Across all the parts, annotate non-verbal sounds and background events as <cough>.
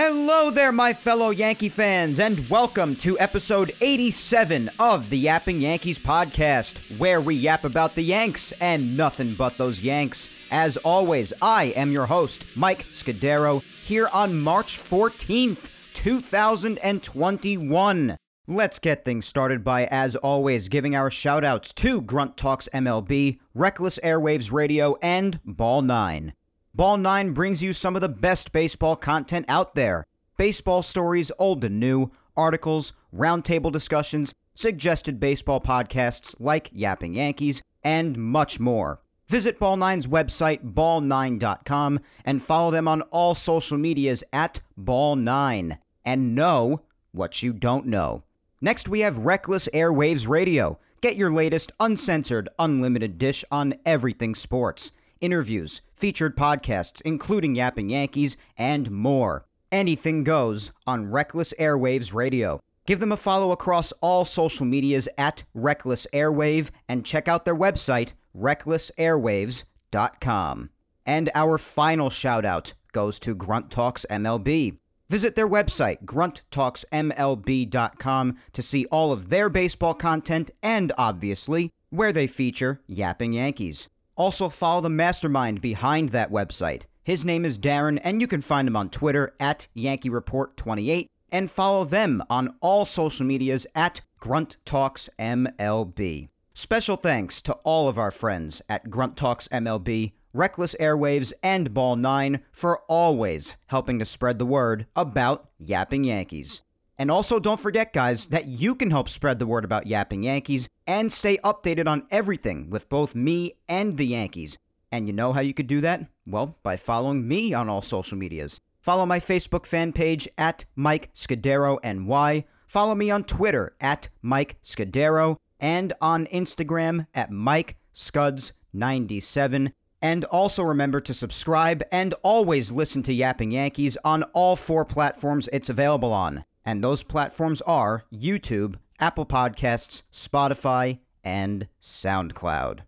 Hello there, my fellow Yankee fans, and welcome to episode 87 of the Yapping Yankees podcast, where we yap about the Yanks and nothing but those Yanks. As always, I am your host, Mike Scudero, here on March 14th, 2021. Let's get things started by, as always, giving our shoutouts to Grunt Talks MLB, Reckless Airwaves Radio, and Ball 9. Ball 9 brings you some of the best baseball content out there. Baseball stories, old and new, articles, roundtable discussions, suggested baseball podcasts like Yapping Yankees, and much more. Visit Ball 9's website, ball9.com, and follow them on all social medias at Ball9. And know what you don't know. Next, we have Reckless Airwaves Radio. Get your latest, uncensored, unlimited dish on everything sports interviews, featured podcasts, including Yapping Yankees, and more. Anything goes on Reckless Airwaves Radio. Give them a follow across all social medias at Reckless Airwave and check out their website, recklessairwaves.com. And our final shout out goes to Grunt Talks MLB. Visit their website, grunttalksmlb.com, to see all of their baseball content and, obviously, where they feature Yapping Yankees. Also, follow the mastermind behind that website. His name is Darren, and you can find him on Twitter at Yankee Report 28 and follow them on all social medias at Grunt Talks MLB. Special thanks to all of our friends at Grunt Talks MLB, Reckless Airwaves, and Ball 9 for always helping to spread the word about Yapping Yankees. And also, don't forget, guys, that you can help spread the word about Yapping Yankees and stay updated on everything with both me and the Yankees. And you know how you could do that? Well, by following me on all social medias. Follow my Facebook fan page at Mike Scudero NY. Follow me on Twitter at Mike Scudero and on Instagram at Mike Scuds97. And also remember to subscribe and always listen to Yapping Yankees on all four platforms it's available on. And those platforms are YouTube, Apple Podcasts, Spotify, and SoundCloud.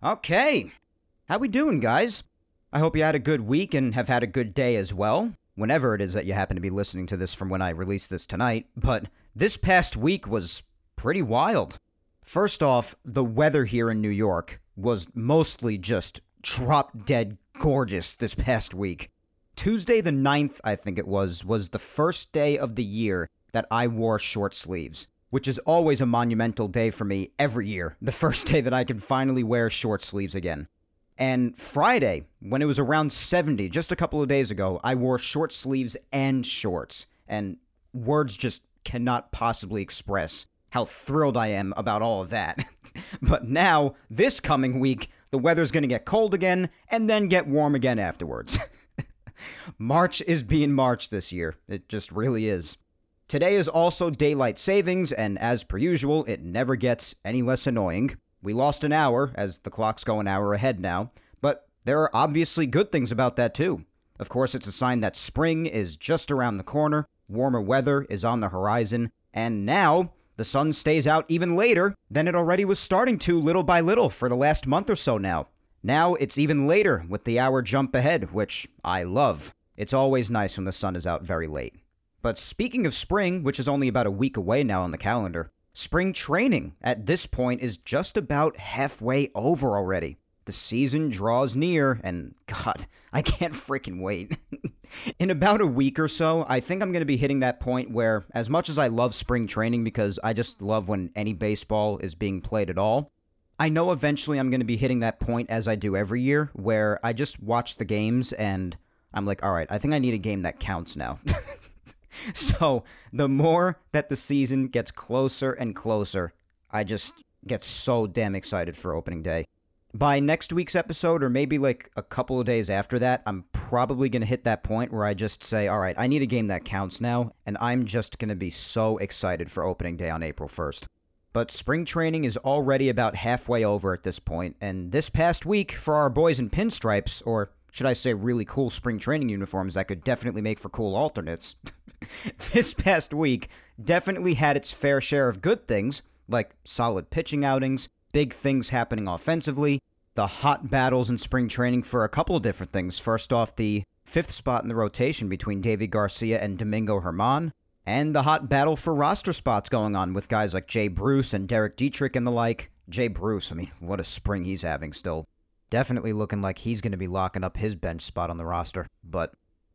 Okay. How we doing, guys? I hope you had a good week and have had a good day as well. Whenever it is that you happen to be listening to this from when I release this tonight, but this past week was pretty wild. First off, the weather here in New York was mostly just drop dead gorgeous this past week. Tuesday the 9th, I think it was, was the first day of the year that I wore short sleeves, which is always a monumental day for me every year, <laughs> the first day that I can finally wear short sleeves again. And Friday, when it was around 70, just a couple of days ago, I wore short sleeves and shorts. And words just cannot possibly express how thrilled I am about all of that. <laughs> but now, this coming week, the weather's gonna get cold again and then get warm again afterwards. <laughs> <laughs> March is being March this year. It just really is. Today is also daylight savings, and as per usual, it never gets any less annoying. We lost an hour, as the clock's go an hour ahead now, but there are obviously good things about that too. Of course, it's a sign that spring is just around the corner, warmer weather is on the horizon, and now the sun stays out even later than it already was starting to little by little for the last month or so now. Now it's even later with the hour jump ahead, which I love. It's always nice when the sun is out very late. But speaking of spring, which is only about a week away now on the calendar, spring training at this point is just about halfway over already. The season draws near, and <laughs> God, I can't freaking wait. <laughs> In about a week or so, I think I'm going to be hitting that point where, as much as I love spring training because I just love when any baseball is being played at all, I know eventually I'm going to be hitting that point as I do every year where I just watch the games and I'm like, all right, I think I need a game that counts now. <laughs> so the more that the season gets closer and closer, I just get so damn excited for opening day. by next week's episode, or maybe like a couple of days after that, I'm probably going to hit that point where I just say, all right, I need a game that counts now, and I'm just going to be so excited for opening day on April 1st. But spring training is already about halfway over at this point, and this past week, for our boys in pinstripes, or should I say really cool spring training uniforms that could definitely make for cool alternates, <laughs> this past week definitely had its fair share of good things, like solid pitching outings, big things happening offensively, the hot battles in spring training for a couple of different things. First off, the fifth spot in the rotation between Deivi Garcia and Domingo Germán, and the hot battle for roster spots going on with guys like Jay Bruce and Derek Dietrich and the like. Jay Bruce, I mean, what a spring he's having still. Definitely looking like he's going to be locking up his bench spot on the roster. But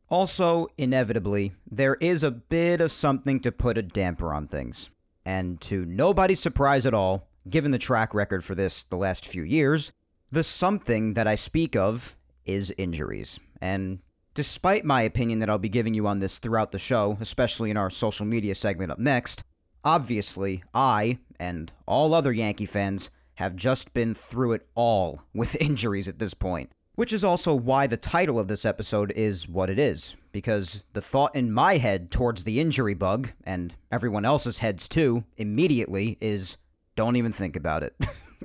also, inevitably, there is a bit of something to put a damper on things. And to nobody's surprise at all, given the track record for this the last few years, the something that I speak of is injuries. And despite my opinion that I'll be giving you on this throughout the show, especially in our social media segment up next, obviously, I, and all other Yankee fans, have just been through it all with <laughs> injuries at this point. Which is also why the title of this episode is what it is, because the thought in my head towards the injury bug, and everyone else's heads too, immediately is don't even think about it.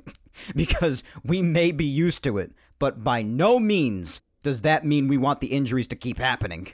<laughs> because we may be used to it, but by no means does that mean we want the injuries to keep happening.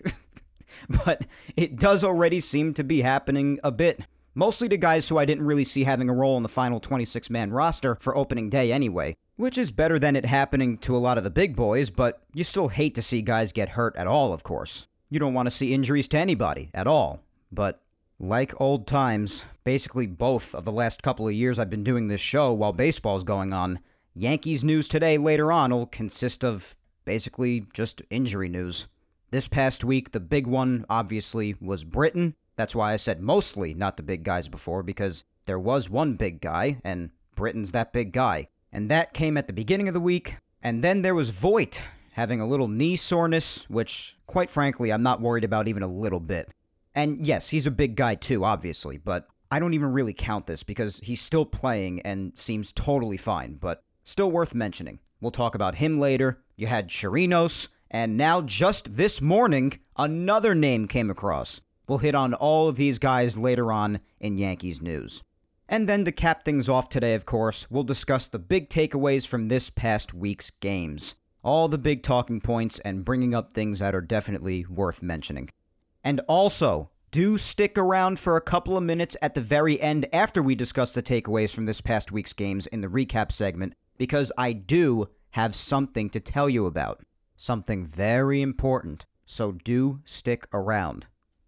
<laughs> but it does already seem to be happening a bit. Mostly to guys who I didn't really see having a role in the final 26 man roster for opening day anyway, which is better than it happening to a lot of the big boys, but you still hate to see guys get hurt at all, of course. You don't want to see injuries to anybody at all. But like old times, basically both of the last couple of years I've been doing this show while baseball's going on, Yankees news today later on will consist of basically just injury news. This past week, the big one, obviously, was Britton. That's why I said mostly not the big guys before, because there was one big guy, and Britton's that big guy. And that came at the beginning of the week. And then there was Voit having a little knee soreness, which, quite frankly, I'm not worried about even a little bit. And yes, he's a big guy too, obviously, but I don't even really count this because he's still playing and seems totally fine, but still worth mentioning. We'll talk about him later. You had Chirinos, and now just this morning, another name came across. We'll hit on all of these guys later on in Yankees news. And then to cap things off today, of course, we'll discuss the big takeaways from this past week's games. All the big talking points and bringing up things that are definitely worth mentioning. And also, do stick around for a couple of minutes at the very end after we discuss the takeaways from this past week's games in the recap segment, because I do have something to tell you about. Something very important. So do stick around.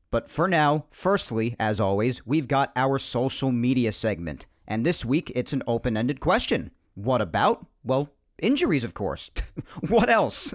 But for now, firstly, as always, we've got our social media segment. And this week, it's an open ended question. What about? Well, injuries, of course. <laughs> what else?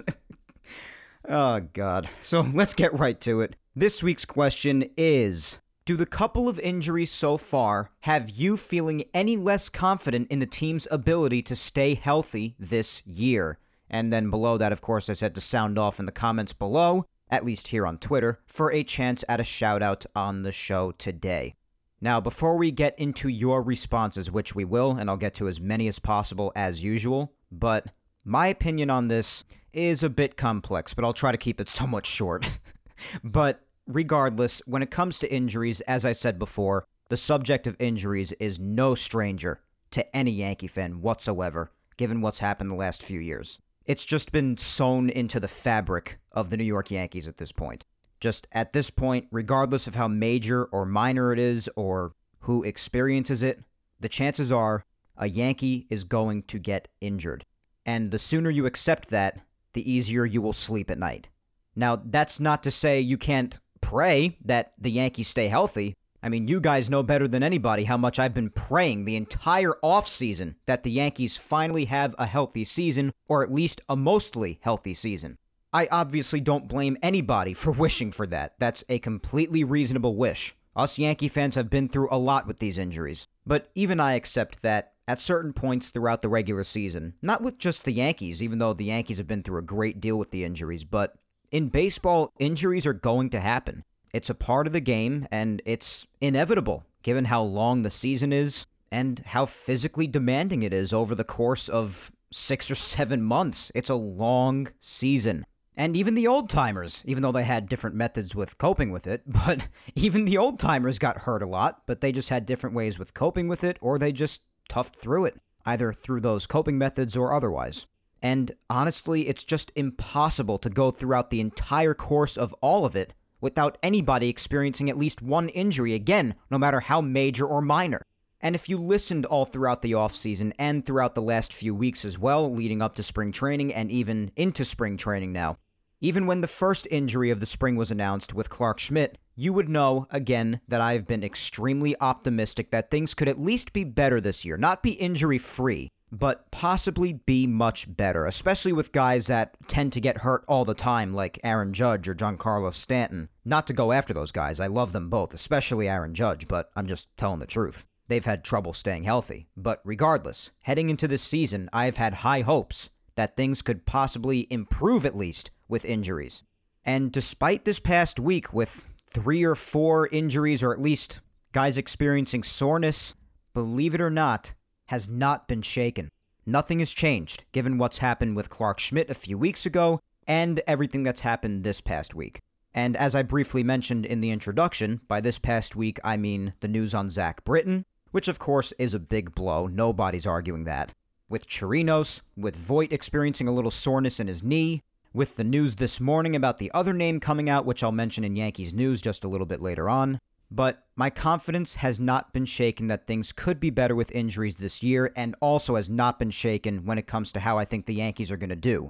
<laughs> oh, God. So let's get right to it. This week's question is Do the couple of injuries so far have you feeling any less confident in the team's ability to stay healthy this year? And then below that, of course, I said to sound off in the comments below, at least here on Twitter, for a chance at a shout out on the show today. Now, before we get into your responses, which we will, and I'll get to as many as possible as usual, but my opinion on this is a bit complex, but I'll try to keep it somewhat short. <laughs> but regardless, when it comes to injuries, as I said before, the subject of injuries is no stranger to any Yankee fan whatsoever, given what's happened the last few years. It's just been sewn into the fabric of the New York Yankees at this point. Just at this point, regardless of how major or minor it is or who experiences it, the chances are a Yankee is going to get injured. And the sooner you accept that, the easier you will sleep at night. Now, that's not to say you can't pray that the Yankees stay healthy. I mean, you guys know better than anybody how much I've been praying the entire offseason that the Yankees finally have a healthy season, or at least a mostly healthy season. I obviously don't blame anybody for <laughs> wishing for that. That's a completely reasonable wish. Us Yankee fans have been through a lot with these injuries. But even I accept that at certain points throughout the regular season, not with just the Yankees, even though the Yankees have been through a great deal with the injuries, but in baseball, injuries are going to happen. It's a part of the game, and it's inevitable given how long the season is and how physically demanding it is over the course of six or seven months. It's a long season. And even the old timers, even though they had different methods with coping with it, <laughs> but even the old timers got hurt a lot, but they just had different ways with coping with it, or they just toughed through it, either through those coping methods or otherwise. And honestly, it's just impossible to go throughout the entire course of all of it without anybody experiencing at least one injury again, no matter how major or minor. And if you listened all throughout the offseason and throughout the last few weeks as well, leading up to spring training and even into spring training now, even when the first injury of the spring was announced with Clarke Schmidt, you would know, again, that I've been extremely optimistic that things could at least be better this year. Not be injury free, but possibly be much better, especially with guys that tend to get hurt all the time, like Aaron Judge or Giancarlo Stanton. Not to go after those guys, I love them both, especially Aaron Judge, but I'm just telling the truth. They've had trouble staying healthy. But regardless, heading into this season, I've had high hopes that things could possibly improve at least with injuries. And despite this past week with three or four injuries, or at least guys experiencing soreness, believe it or not, has not been shaken. Nothing has changed, given what's happened with Clarke Schmidt a few weeks ago and everything that's happened this past week. And as I briefly mentioned in the introduction, by this past week I mean the news on Zach Britton, which of course is a big blow, nobody's arguing that. With Chirinos, with Voit experiencing a little soreness in his knee, with the news this morning about the other name coming out, which I'll mention in Yankees news just a little bit later on. But my confidence has not been shaken that things could be better with injuries this year, and also has not been shaken when it comes to how I think the Yankees are going to do.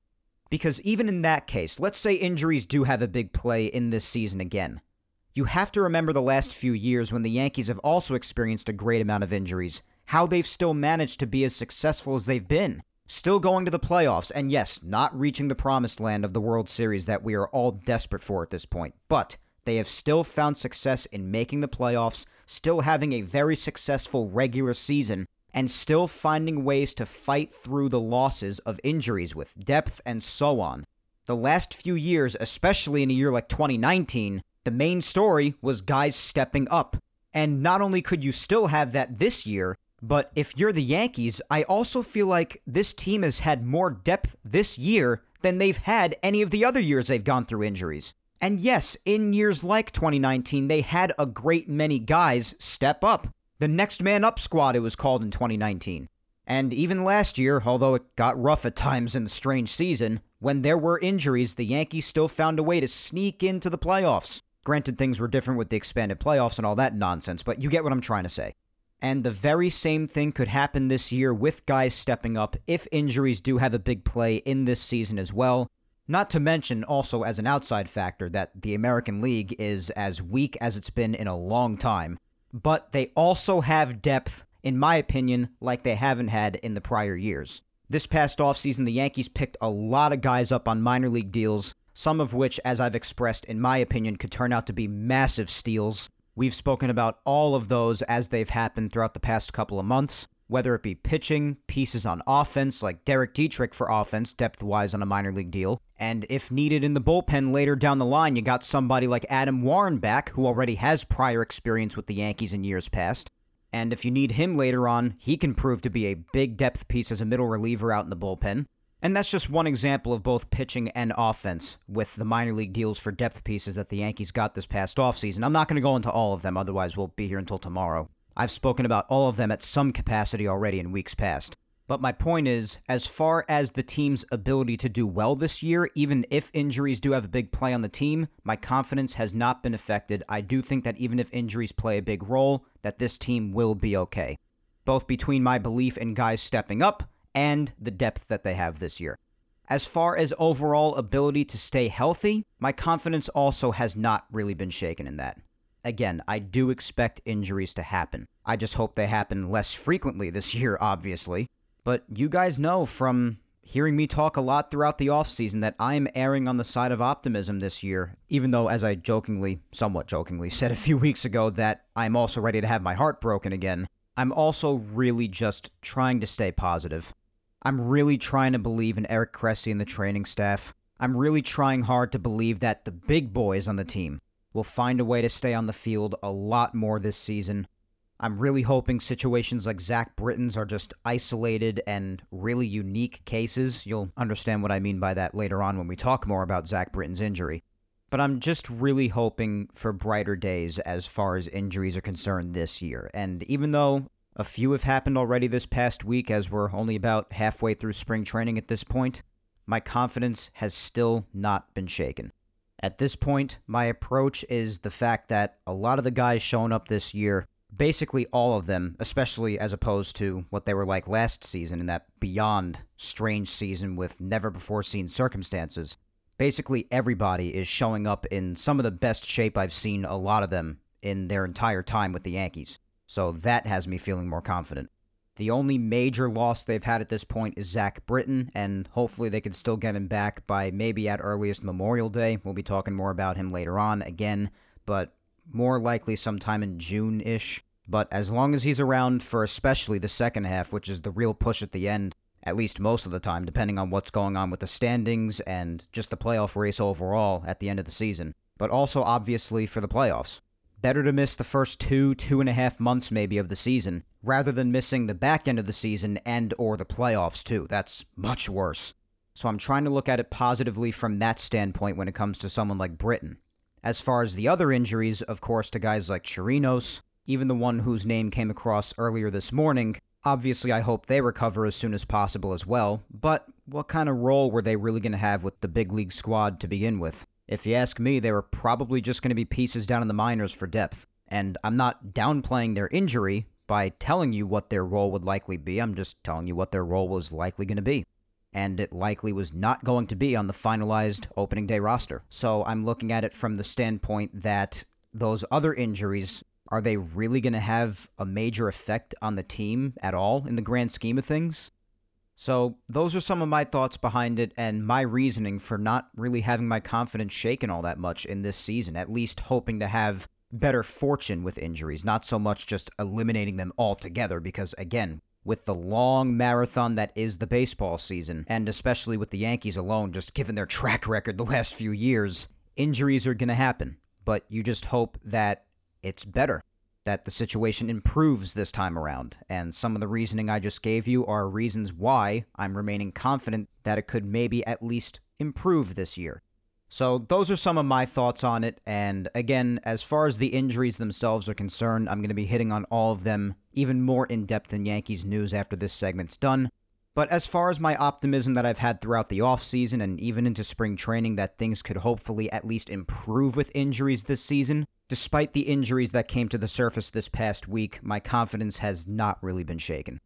Because even in that case, let's say injuries do have a big play in this season again. You have to remember the last few years when the Yankees have also experienced a great amount of injuries, how they've still managed to be as successful as they've been still going to the playoffs, and yes, not reaching the promised land of the World Series that we are all desperate for at this point, but they have still found success in making the playoffs, still having a very successful regular season, and still finding ways to fight through the losses of injuries with depth and so on. The last few years, especially in a year like 2019, the main story was guys stepping up. And not only could you still have that this year, but if you're the Yankees, I also feel like this team has had more depth this year than they've had any of the other years they've gone through injuries. And yes, in years like 2019, they had a great many guys step up. The next man up squad, it was called in 2019. And even last year, although it got rough at times in the strange season, when there were injuries, the Yankees still found a way to sneak into the playoffs. Granted, things were different with the expanded playoffs and all that nonsense, but you get what I'm trying to say. And the very same thing could happen this year with guys stepping up if injuries do have a big play in this season as well. Not to mention, also as an outside factor, that the American League is as weak as it's been in a long time. But they also have depth, in my opinion, like they haven't had in the prior years. This past offseason, the Yankees picked a lot of guys up on minor league deals, some of which, as I've expressed, in my opinion, could turn out to be massive steals. We've spoken about all of those as they've happened throughout the past couple of months, whether it be pitching, pieces on offense, like Derek Dietrich for offense, depth wise on a minor league deal, and if needed in the bullpen later down the line, you got somebody like Adam Warren back, who already has prior experience with the Yankees in years past. And if you need him later on, he can prove to be a big depth piece as a middle reliever out in the bullpen. And that's just one example of both pitching and offense with the minor league deals for depth pieces that the Yankees got this past offseason. I'm not going to go into all of them, otherwise, we'll be here until tomorrow. I've spoken about all of them at some capacity already in weeks past. But my point is, as far as the team's ability to do well this year, even if injuries do have a big play on the team, my confidence has not been affected. I do think that even if injuries play a big role, that this team will be okay. Both between my belief in guys stepping up and the depth that they have this year. As far as overall ability to stay healthy, my confidence also has not really been shaken in that. Again, I do expect injuries to happen. I just hope they happen less frequently this <laughs> year, obviously. But you guys know from hearing me talk a lot throughout the offseason that I'm erring on the side of optimism this year, even though, as I jokingly, somewhat jokingly, <laughs> said a few weeks ago that I'm also ready to have my heart broken again. I'm also really just trying to stay positive. I'm really trying to believe in Eric Cressey and the training staff. I'm really trying hard to believe that the big boys on the team will find a way to stay on the field a lot more this season. I'm really hoping situations like Zach Britton's are just isolated and really unique cases. You'll understand what I mean by that later on when we talk more about Zach Britton's injury. But I'm just really hoping for brighter days as far as injuries are concerned this year. And even though a few have happened already this past week, as we're only about halfway through spring training at this point, my confidence has still not been shaken. At this point, my approach is the fact that a lot of the guys showing up this year basically all of them, especially as opposed to what they were like last season in that beyond strange season with never before seen circumstances. Basically, everybody is showing up in some of the best shape I've seen a lot of them in their entire time with the Yankees. So that has me feeling more confident. The only major loss they've had at this point is Zach Britton, and hopefully they can still get him back by maybe at earliest Memorial Day. We'll be talking more about him later on again, but more likely sometime in June ish. But as long as he's around for especially the second half, which is the real push at the end, at least most of the time, depending on what's going on with the standings and just the playoff race overall at the end of the season, but also obviously for the playoffs. Better to miss the first two, two and a half months maybe of the season, rather than missing the back end of the season and or the playoffs too. That's much worse. So I'm trying to look at it positively from that standpoint when it comes to someone like Britton. As far as the other injuries, of course, to guys like Chirinos, even the one whose name came across earlier this morning, obviously I hope they recover as soon as possible as well, but what kind of role were they really going to have with the big league squad to begin with? If you ask me, they were probably just going to be pieces down in the minors for depth. And I'm not downplaying their injury by telling you what their role would likely be, I'm just telling you what their role was likely going to be and it likely was not going to be on the finalized opening day roster. So I'm looking at it from the standpoint that those other injuries are they really going to have a major effect on the team at all in the grand scheme of things? So, those are some of my thoughts behind it and my reasoning for not really having my confidence shaken all that much in this season, at least hoping to have better fortune with injuries, not so much just eliminating them altogether, because again, with the long marathon that is the baseball season, and especially with the Yankees alone, just given their track record the last few years, injuries are going to happen. But you just hope that it's better, that the situation improves this time around. And some of the reasoning I just gave you are reasons why I'm remaining confident that it could maybe at least improve this year. So, those are some of my thoughts on it. And again, as far as the injuries themselves are concerned, I'm going to be hitting on all of them even more in depth in Yankees news after this segment's done. But as far as my optimism that I've had throughout the offseason and even into spring training that things could hopefully at least improve with injuries this season, despite the injuries that came to the surface this past week, my confidence has not really been shaken.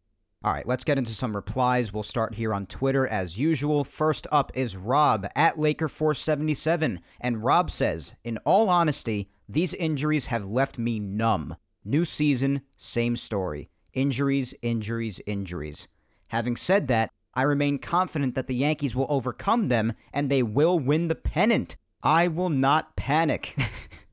All right, let's get into some replies. We'll start here on Twitter as usual. First up is Rob at Laker477. And Rob says, In all honesty, these injuries have left me numb. New season, same story. Injuries, injuries, injuries. Having said that, I remain confident that the Yankees will overcome them and they will win the pennant. I will not panic.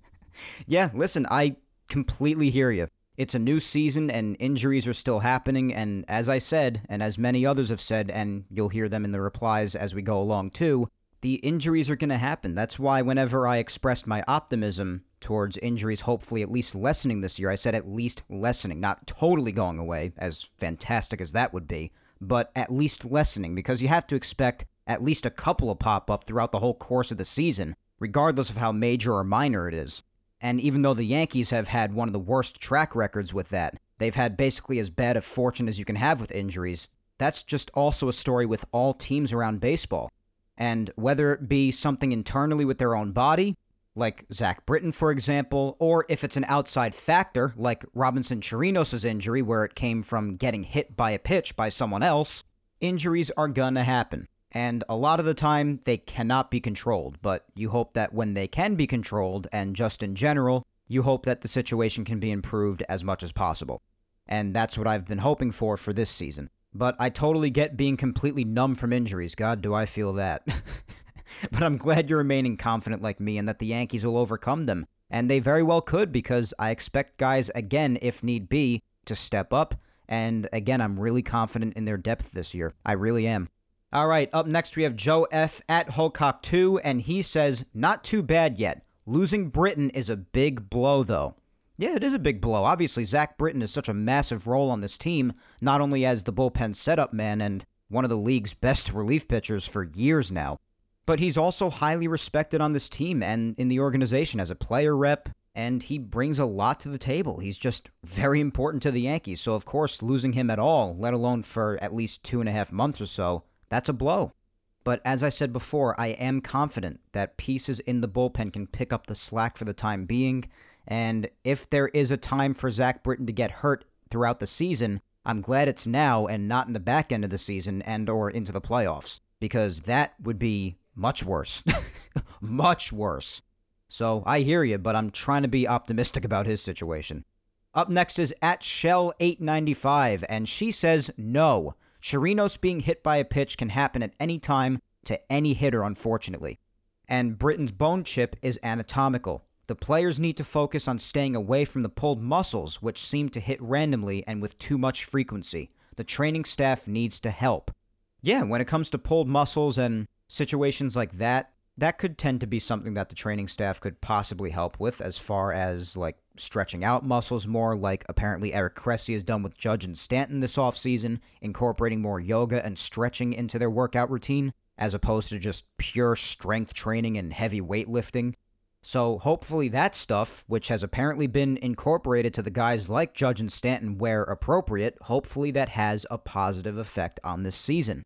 <laughs> yeah, listen, I completely hear you. It's a new season and injuries are still happening. And as I said, and as many others have said, and you'll hear them in the replies as we go along too, the injuries are going to happen. That's why whenever I expressed my optimism towards injuries hopefully at least lessening this year, I said at least lessening, not totally going away, as fantastic as that would be, but at least lessening, because you have to expect at least a couple of pop up throughout the whole course of the season, regardless of how major or minor it is. And even though the Yankees have had one of the worst track records with that, they've had basically as bad a fortune as you can have with injuries. That's just also a story with all teams around baseball. And whether it be something internally with their own body, like Zach Britton, for example, or if it's an outside factor, like Robinson Chirinos' injury, where it came from getting hit by a pitch by someone else, injuries are gonna happen. And a lot of the time, they cannot be controlled, but you hope that when they can be controlled, and just in general, you hope that the situation can be improved as much as possible. And that's what I've been hoping for for this season. But I totally get being completely numb from injuries. God, do I feel that. <laughs> <laughs> but I'm glad you're remaining confident like me and that the Yankees will overcome them. And they very well could because I expect guys, again, if need be, to step up. And again, I'm really confident in their depth this year. I really am. All right, up next we have Joe F. at Hulkcock2, and he says, Not too bad yet. Losing Britton is a big blow, though. Yeah, it is a big blow. Obviously, Zach Britton is such a massive role on this team, not only as the bullpen setup man and one of the league's best relief pitchers for years now, but he's also highly respected on this team and in the organization as a player rep, and he brings a lot to the table. He's just very important to the Yankees. So, of course, losing him at all, let alone for at least two and a half months or so, that's a blow. But as I said before, I am confident that pieces in the bullpen can pick up the slack for the time being. And if there is a time for Zach Britton to get hurt throughout the season, I'm glad it's now and not in the back end of the season and or into the playoffs because that would be much worse. <laughs> much worse. So I hear you, but I'm trying to be optimistic about his situation. Up next is at Shell895, and she says no. Chirinos being hit by a pitch can happen at any time to any hitter, unfortunately. And Britton's bone chip is anatomical. The players need to focus on staying away from the pulled muscles, which seem to hit randomly and with too much frequency. The training staff needs to help. Yeah, when it comes to pulled muscles and situations like that, that could tend to be something that the training staff could possibly help with as far as like stretching out muscles more, like apparently Eric Cressey has done with Judge and Stanton this offseason, incorporating more yoga and stretching into their workout routine, as opposed to just pure strength training and heavy weightlifting. So hopefully that stuff, which has apparently been incorporated to the guys like Judge and Stanton where appropriate, hopefully that has a positive effect on this season.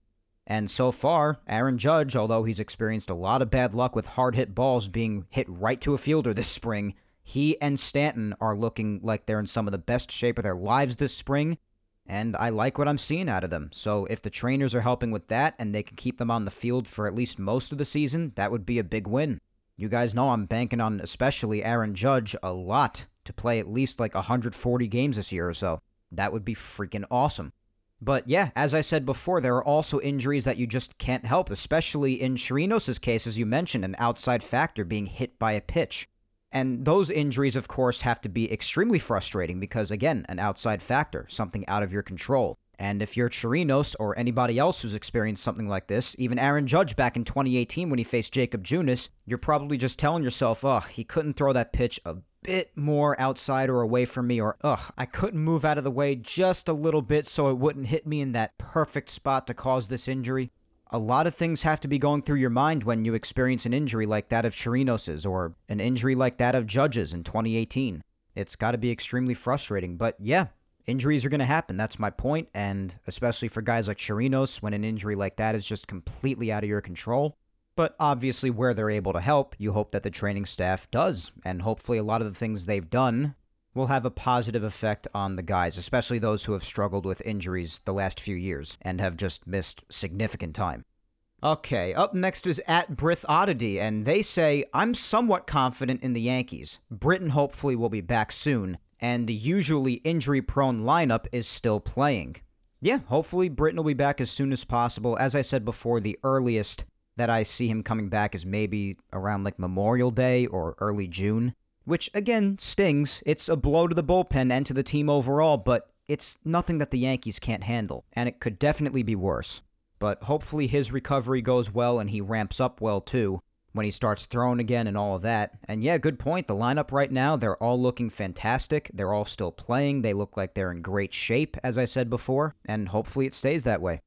And so far, Aaron Judge, although he's experienced a lot of bad luck with hard hit balls being hit right to a fielder this spring, he and Stanton are looking like they're in some of the best shape of their lives this spring, and I like what I'm seeing out of them. So if the trainers are helping with that and they can keep them on the field for at least most of the season, that would be a big win. You guys know I'm banking on especially Aaron Judge a lot to play at least like 140 games this year or so. That would be freaking awesome. But yeah, as I said before, there are also injuries that you just can't help, especially in Chirinos' case, as you mentioned, an outside factor being hit by a pitch. And those injuries, of course, have to be extremely frustrating because, again, an outside factor, something out of your control. And if you're Chirinos or anybody else who's experienced something like this, even Aaron Judge back in 2018 when he faced Jakob Junis, you're probably just telling yourself, oh, he couldn't throw that pitch a bit more outside or away from me, or ugh, I couldn't move out of the way just a little bit so it wouldn't hit me in that perfect spot to cause this injury. A lot of things have to be going through your mind when you experience an injury like that of Chirinos's or an injury like that of Judge's in 2018. It's got to be extremely frustrating, but yeah, injuries are going to happen. That's my point, and especially for guys like Chirinos, when an injury like that is just completely out of your control, but obviously, where they're able to help, you hope that the training staff does. And hopefully, a lot of the things they've done will have a positive effect on the guys, especially those who have struggled with injuries the last few years and have just missed significant time. Okay, up next is at Brith Oddity, and they say, I'm somewhat confident in the Yankees. Britton hopefully will be back soon, and the usually injury prone lineup is still playing. Yeah, hopefully Britton will be back as soon as possible. As I said before, the earliest that I see him coming back is maybe around like Memorial Day or early June, which again stings. It's a blow to the bullpen and to the team overall, but it's nothing that the Yankees can't handle, and it could definitely be worse. But hopefully his recovery goes well and he ramps up well too when he starts throwing again and all of that. And yeah, good point. The lineup right now, they're all looking fantastic. They're all still playing. They look like they're in great shape, as I said before, and hopefully it stays that way.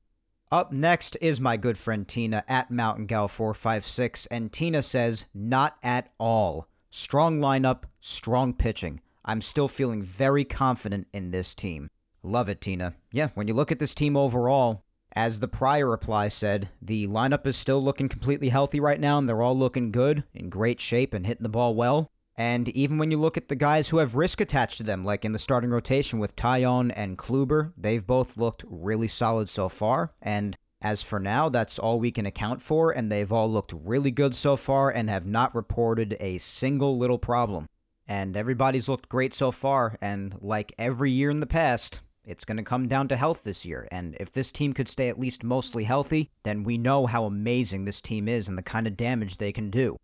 Up next is my good friend Tina at Mountain Gal 456 and Tina says, Not at all. Strong lineup, strong pitching. I'm still feeling very confident in this team. Love it, Tina. Yeah, when you look at this team overall, as the prior reply said, the lineup is still looking completely healthy right now, and they're all looking good, in great shape, and hitting the ball well. And even when you look at the guys who have risk attached to them, like in the starting rotation with Taillon and Kluber, they've both looked really solid so far. And as for now, that's all we can account for, and they've all looked really good so far and have not reported a single little problem. And everybody's looked great so far, and like every year in the past, it's going to come down to health this year. And if this team could stay at least mostly healthy, then we know how amazing this team is and the kind of damage they can do.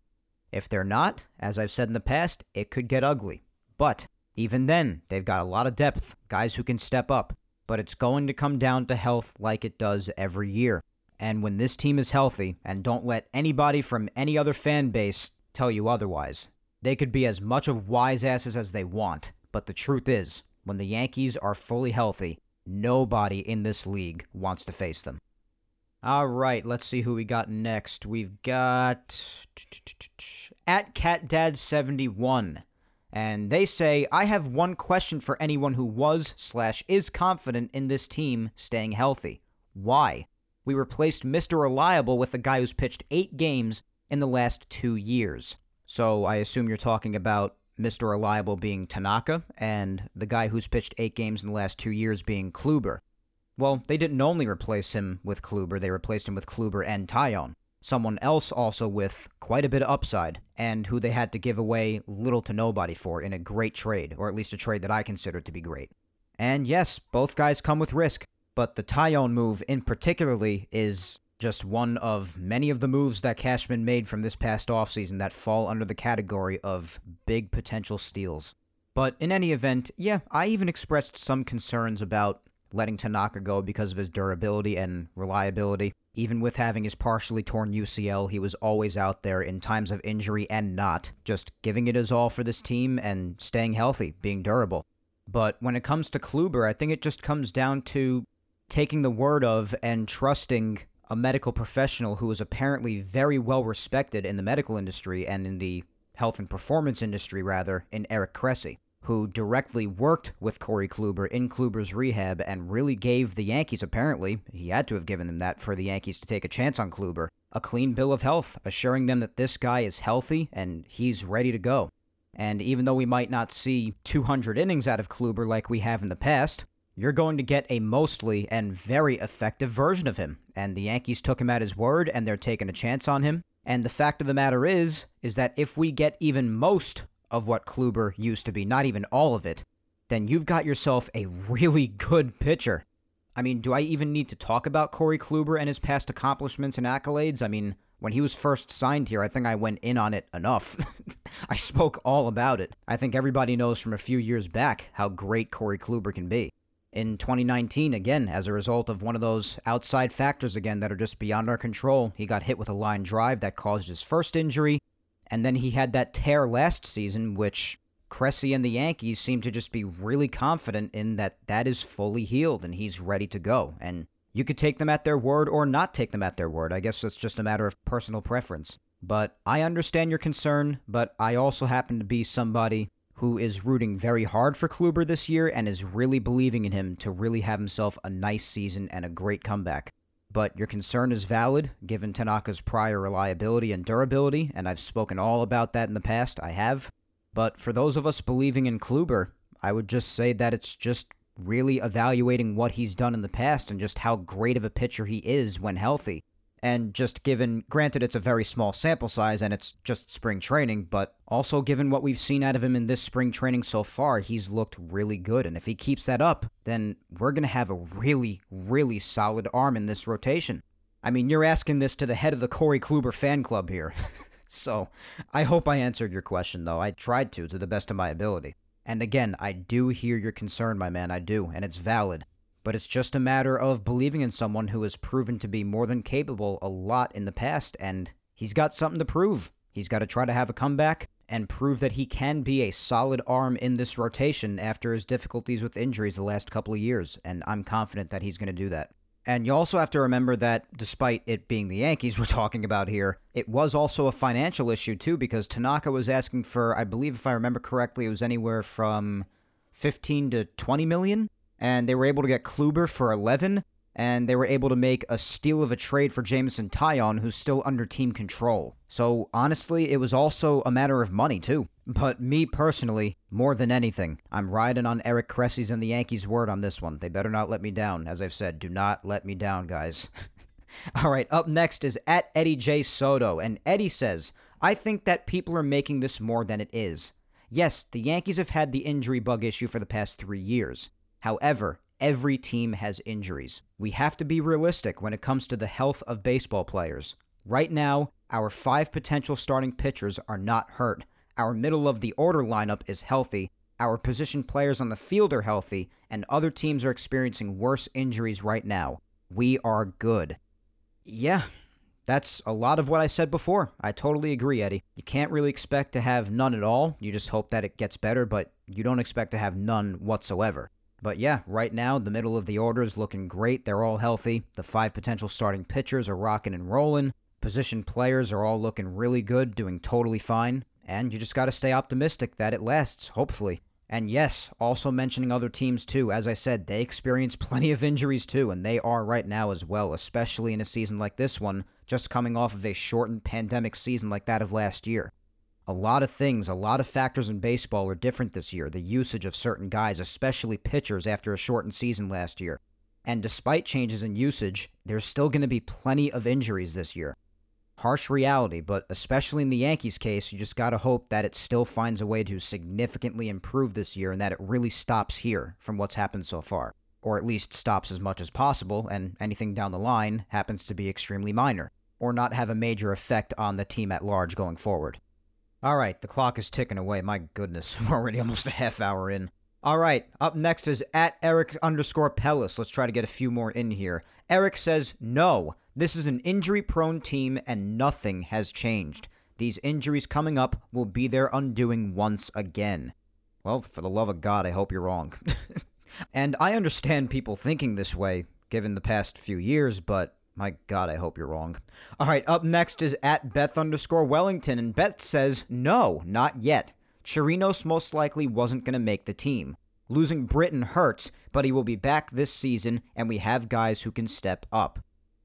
If they're not, as I've said in the past, it could get ugly. But even then, they've got a lot of depth, guys who can step up. But it's going to come down to health like it does every year. And when this team is healthy, and don't let anybody from any other fan base tell you otherwise, they could be as much of wise asses as they want. but the truth is, when the Yankees are fully healthy, nobody in this league wants to face them. All right, let's see who we got next. We've got at CatDad71. And they say, I have one question for anyone who was slash is confident in this team staying healthy. Why? We replaced Mr. Reliable with a guy who's pitched eight games in the last two years. So I assume you're talking about Mr. Reliable being Tanaka and the guy who's pitched eight games in the last two years being Kluber. Well, they didn't only replace him with Kluber, they replaced him with Kluber and Taillon someone else also with quite a bit of upside and who they had to give away little to nobody for in a great trade, or at least a trade that I consider to be great. And yes, both guys come with risk, but the Taillon move in particularly is just one of many of the moves that Cashman made from this past offseason that fall under the category of big potential steals. But in any event, yeah, I even expressed some concerns about letting Tanaka go because of his durability and reliability. Even with having his partially torn UCL, he was always out there in times of injury and not, just giving it his all for this team and staying healthy, being durable. But when it comes to Kluber, I think it just comes down to taking the word of and trusting a medical professional who is apparently very well respected in the medical industry and in the health and performance industry, rather, in Eric Cressey who directly worked with Corey Kluber in Kluber's rehab and really gave the Yankees, apparently, he had to have given them that for the Yankees to take a chance on Kluber, a clean bill of health, assuring them that this guy is healthy and he's ready to go. And even though we might not see 200 innings out of Kluber like we have in the past, you're going to get a mostly and very effective version of him. And the Yankees took him at his word and they're taking a chance on him. And the fact of the matter is, is that if we get even most of what Kluber used to be, not even all of it, then you've got yourself a really good pitcher. I mean, do I even need to talk about Corey Kluber and his past accomplishments and accolades? I mean, when he was first signed here, I think I went in on it enough. <laughs> I spoke all about it. I think everybody knows from a few years back how great Corey Kluber can be. In 2019, again, as a result of one of those outside factors again that are just beyond our control, he got hit with a line drive that caused his first injury, and then he had that tear last season, which Cressey and the Yankees seem to just be really confident in that that is fully healed and he's ready to go. And you could take them at their word or not take them at their word. I guess it's just a matter of personal preference. But I understand your concern, but I also happen to be somebody who is rooting very hard for Kluber this year and is really believing in him to really have himself a nice season and a great comeback but your concern is valid given Tanaka's prior reliability and durability, and I've spoken all about that in the past. I have. But for those of us believing in Kluber, I would just say that it's just really evaluating what he's done in the past and just how great of a pitcher he is when healthy. And just given, granted, it's a very small sample size and it's just spring training, but also given what we've seen out of him in this spring training so far, he's looked really good. And if he keeps that up, then we're going to have a really, really solid arm in this rotation. I mean, you're asking this to the head of the Corey Kluber fan club here. <laughs> so I hope I answered your question, though. I tried to, to the best of my ability. And again, I do hear your concern, my man, I do, and it's valid but it's just a matter of believing in someone who has proven to be more than capable a lot in the past, and he's got something to prove. He's got to try to have a comeback and prove that he can be a solid arm in this rotation after his difficulties with injuries the last couple of years, and I'm confident that he's going to do that. And you also have to remember that despite it being the Yankees <laughs> we're talking about here, it was also a financial issue too because Tanaka was asking for, I believe if I remember correctly, it was anywhere from 15 to 20 million and they were able to get Kluber for 11, and they were able to make a steal of a trade for Jameson Taillon, who's still under team control. So honestly, it was also a matter of money too. But me personally, more than anything, I'm riding on Eric Cressey's and the Yankees' word on this one. They better not let me down. As I've said, do not let me down, guys. <laughs> All right, up next is at Eddie J. Soto, and Eddie says, I think that people are making this more than it is. Yes, the Yankees have had the injury bug issue for the past three years. However, every team has injuries. We have to be realistic when it comes to the health of baseball players. Right now, our five potential starting pitchers are not hurt. Our middle of the order lineup is healthy. Our position players on the field are healthy, and other teams are experiencing worse injuries right now. We are good. Yeah, that's a lot of what I said before. I totally agree, Eddie. You can't really expect to have none at all. You just hope that it gets better, but you don't expect to have none whatsoever. But yeah, right now, the middle of the order is looking great. They're all healthy. The five potential starting pitchers are rocking and rolling. Position players are all looking really good, doing totally fine. And you just got to stay optimistic that it lasts, hopefully. And yes, also mentioning other teams too. As I said, they experience <laughs> plenty of injuries too, and they are right now as well, especially in a season like this one, just coming off of a shortened pandemic season like that of last year. A lot of things, a lot of factors in baseball are different this year. The usage of certain guys, especially pitchers, after a shortened season last year. And despite changes in usage, there's still going to be plenty of injuries this year. Harsh reality, but especially in the Yankees' case, you just got to hope that it still finds a way to significantly improve this year and that it really stops here from what's happened so far. Or at least stops as much as possible, and anything down the line happens to be extremely minor, or not have a major effect on the team at large going forward. All right, the clock is ticking away. My goodness, <laughs> we're already almost a half hour in. All right, up next is at Eric underscore Pellis. Let's try to get a few more in here. Eric says, No, this is an injury prone team and nothing has changed. These injuries coming up will be their undoing once again. Well, for the love of God, I hope you're wrong. <laughs> and I understand people thinking this way, given the past few years, but my God, I hope you're wrong. All right, up next is at Beth underscore Wellington, and Beth says, No, not yet. Chirinos most likely wasn't going to make the team. Losing Britton hurts, but he will be back this season, and we have guys who can step up.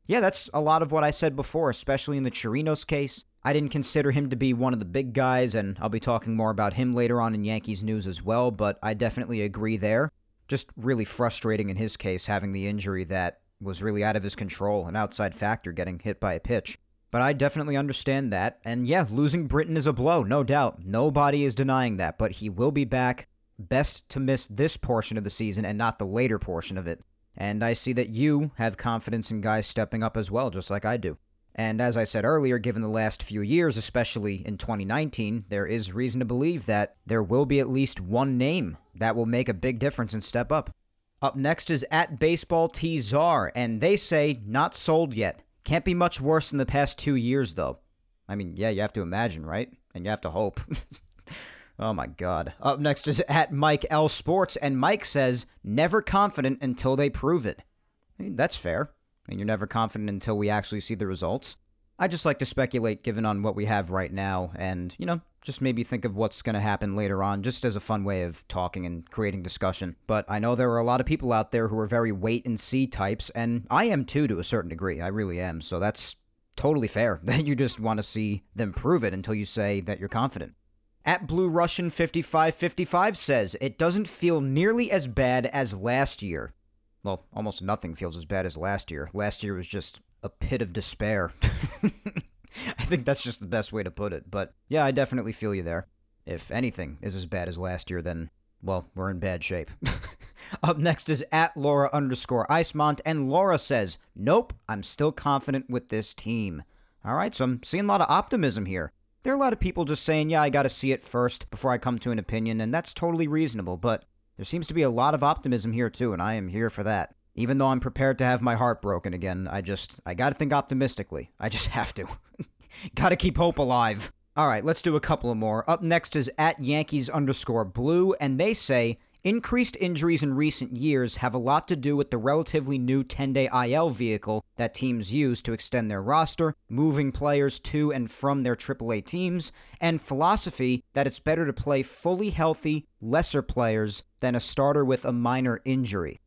Yeah, that's a lot of what I said before, especially in the Chirinos case. I didn't consider him to be one of the big guys, and I'll be talking more about him later on in Yankees news as well, but I definitely agree there. Just really frustrating in his case having the injury that was really out of his control, an outside factor getting hit by a pitch. But I definitely understand that. And yeah, losing Britton is a blow, no doubt. Nobody is denying that. But he will be back. Best to miss this portion of the season and not the later portion of it. And I see that you have confidence in guys stepping up as well, just like I do. And as I said earlier, given the last few years, especially in 2019, there is reason to believe that there will be at least one name that will make a big difference and step up. Up next is at Baseball T Czar, and they say not sold yet. Can't be much worse than the past two years, though. I mean, yeah, you have to imagine, right? And you have to hope. <laughs> oh my god. Up next is at Mike L Sports, and Mike says never confident until they prove it. I mean, that's fair. I mean, you're never confident until we actually see the results. I just like to speculate given on what we have right now, and you know, just maybe think of what's going to happen later on, just as a fun way of talking and creating discussion. But I know there are a lot of people out there who are very wait and see types, and I am too to a certain degree. I really am. So that's totally fair <laughs> that you just want to see them prove it until you say that you're confident. At Blue Russian 5555 says, it doesn't feel nearly as bad as last year. Well, almost nothing feels as bad as last year. Last year was just a pit of despair. <laughs> <laughs> I think that's just the best way to put it. But yeah, I definitely feel you there. If anything is as bad as last year, then, well, we're in bad shape. <laughs> Up next is at Laura underscore Icemont, and Laura says, Nope, I'm still confident with this team. All right, so I'm seeing a lot of optimism here. There are a lot of people just saying, yeah, I gotta see it first before I come to an opinion, and that's totally reasonable, but there seems to be a lot of optimism here too, and I am here for that. Even though I'm prepared to have my heart broken again, I just, I gotta think optimistically. I just <laughs> have to. <laughs> gotta keep hope alive. All right, let's do a couple of more. Up next is at Yankees underscore blue, and they say increased injuries in recent years have a lot to do with the relatively new 10 day IL vehicle that teams use to extend their roster, moving players to and from their AAA teams, and philosophy that it's better to play fully healthy, lesser players than a starter with a minor injury.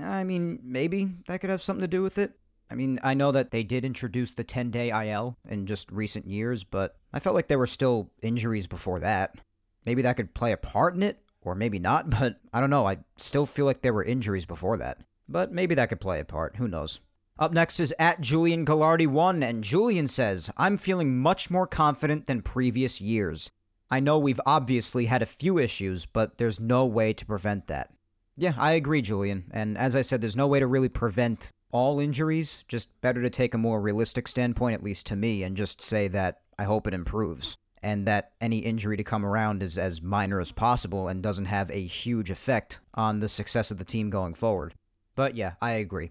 I mean, maybe that could have something to do with it. I mean, I know that they did introduce the 10 day IL in just recent years, but I felt like there were still injuries before that. Maybe that could play a part in it, or maybe not, <laughs> but I don't know. I still feel like there were injuries before that. But maybe that could play a part. Who knows? Up next is at Julian Gallardi1, and Julian says, I'm feeling much more confident than previous years. I know we've obviously had a few issues, but there's no way to prevent that. Yeah, I agree, Julian. And as I said, there's no way to really prevent all injuries. Just better to take a more realistic standpoint, at least to me, and just say that I hope it improves. And that any injury to come around is as minor as possible and doesn't have a huge effect on the success of the team going forward. But yeah, I agree.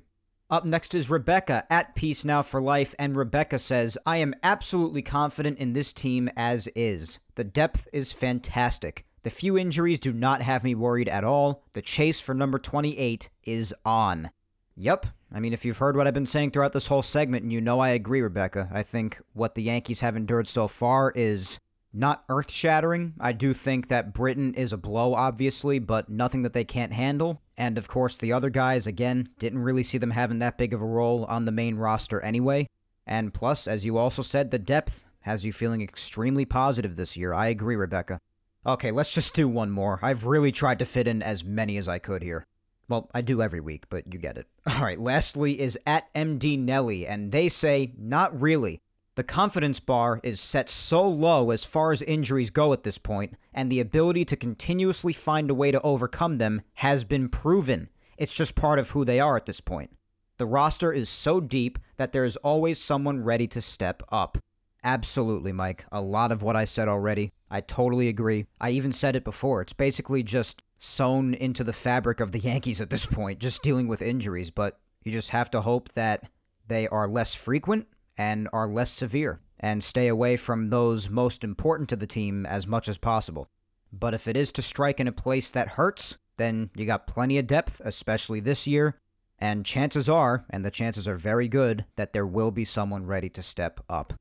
Up next is Rebecca at Peace Now for Life, and Rebecca says, I am absolutely confident in this team as is. The depth is fantastic. The few injuries do not have me worried at all. The chase for number 28 is on. Yep. I mean, if you've heard what I've been saying throughout this whole segment, and you know I agree, Rebecca, I think what the Yankees have endured so far is not earth shattering. I do think that Britton is a blow, obviously, but nothing that they can't handle. And of course, the other guys, again, didn't really see them having that big of a role on the main roster anyway. And plus, as you also said, the depth has you feeling extremely positive this year. I agree, Rebecca. Okay, let's just do one more. I've really tried to fit in as many as I could here. Well, I do every week, but you get it. <laughs> All right, lastly is at MD Nelly, and they say, not really. The confidence bar is set so low as far as injuries go at this point, and the ability to continuously find a way to overcome them has been proven. It's just part of who they are at this point. The roster is so deep that there is always someone ready to step up. Absolutely, Mike. A lot of what I said already. I totally agree. I even said it before. It's basically just sewn into the fabric of the <laughs> Yankees at this point, just dealing with injuries, but you just have to hope that they are less frequent and are less severe, and stay away from those most important to the team as much as possible. But if it is to strike in a place that hurts, then you got plenty of depth, especially this year, and chances are, and the chances are very good, that there will be someone ready to step up.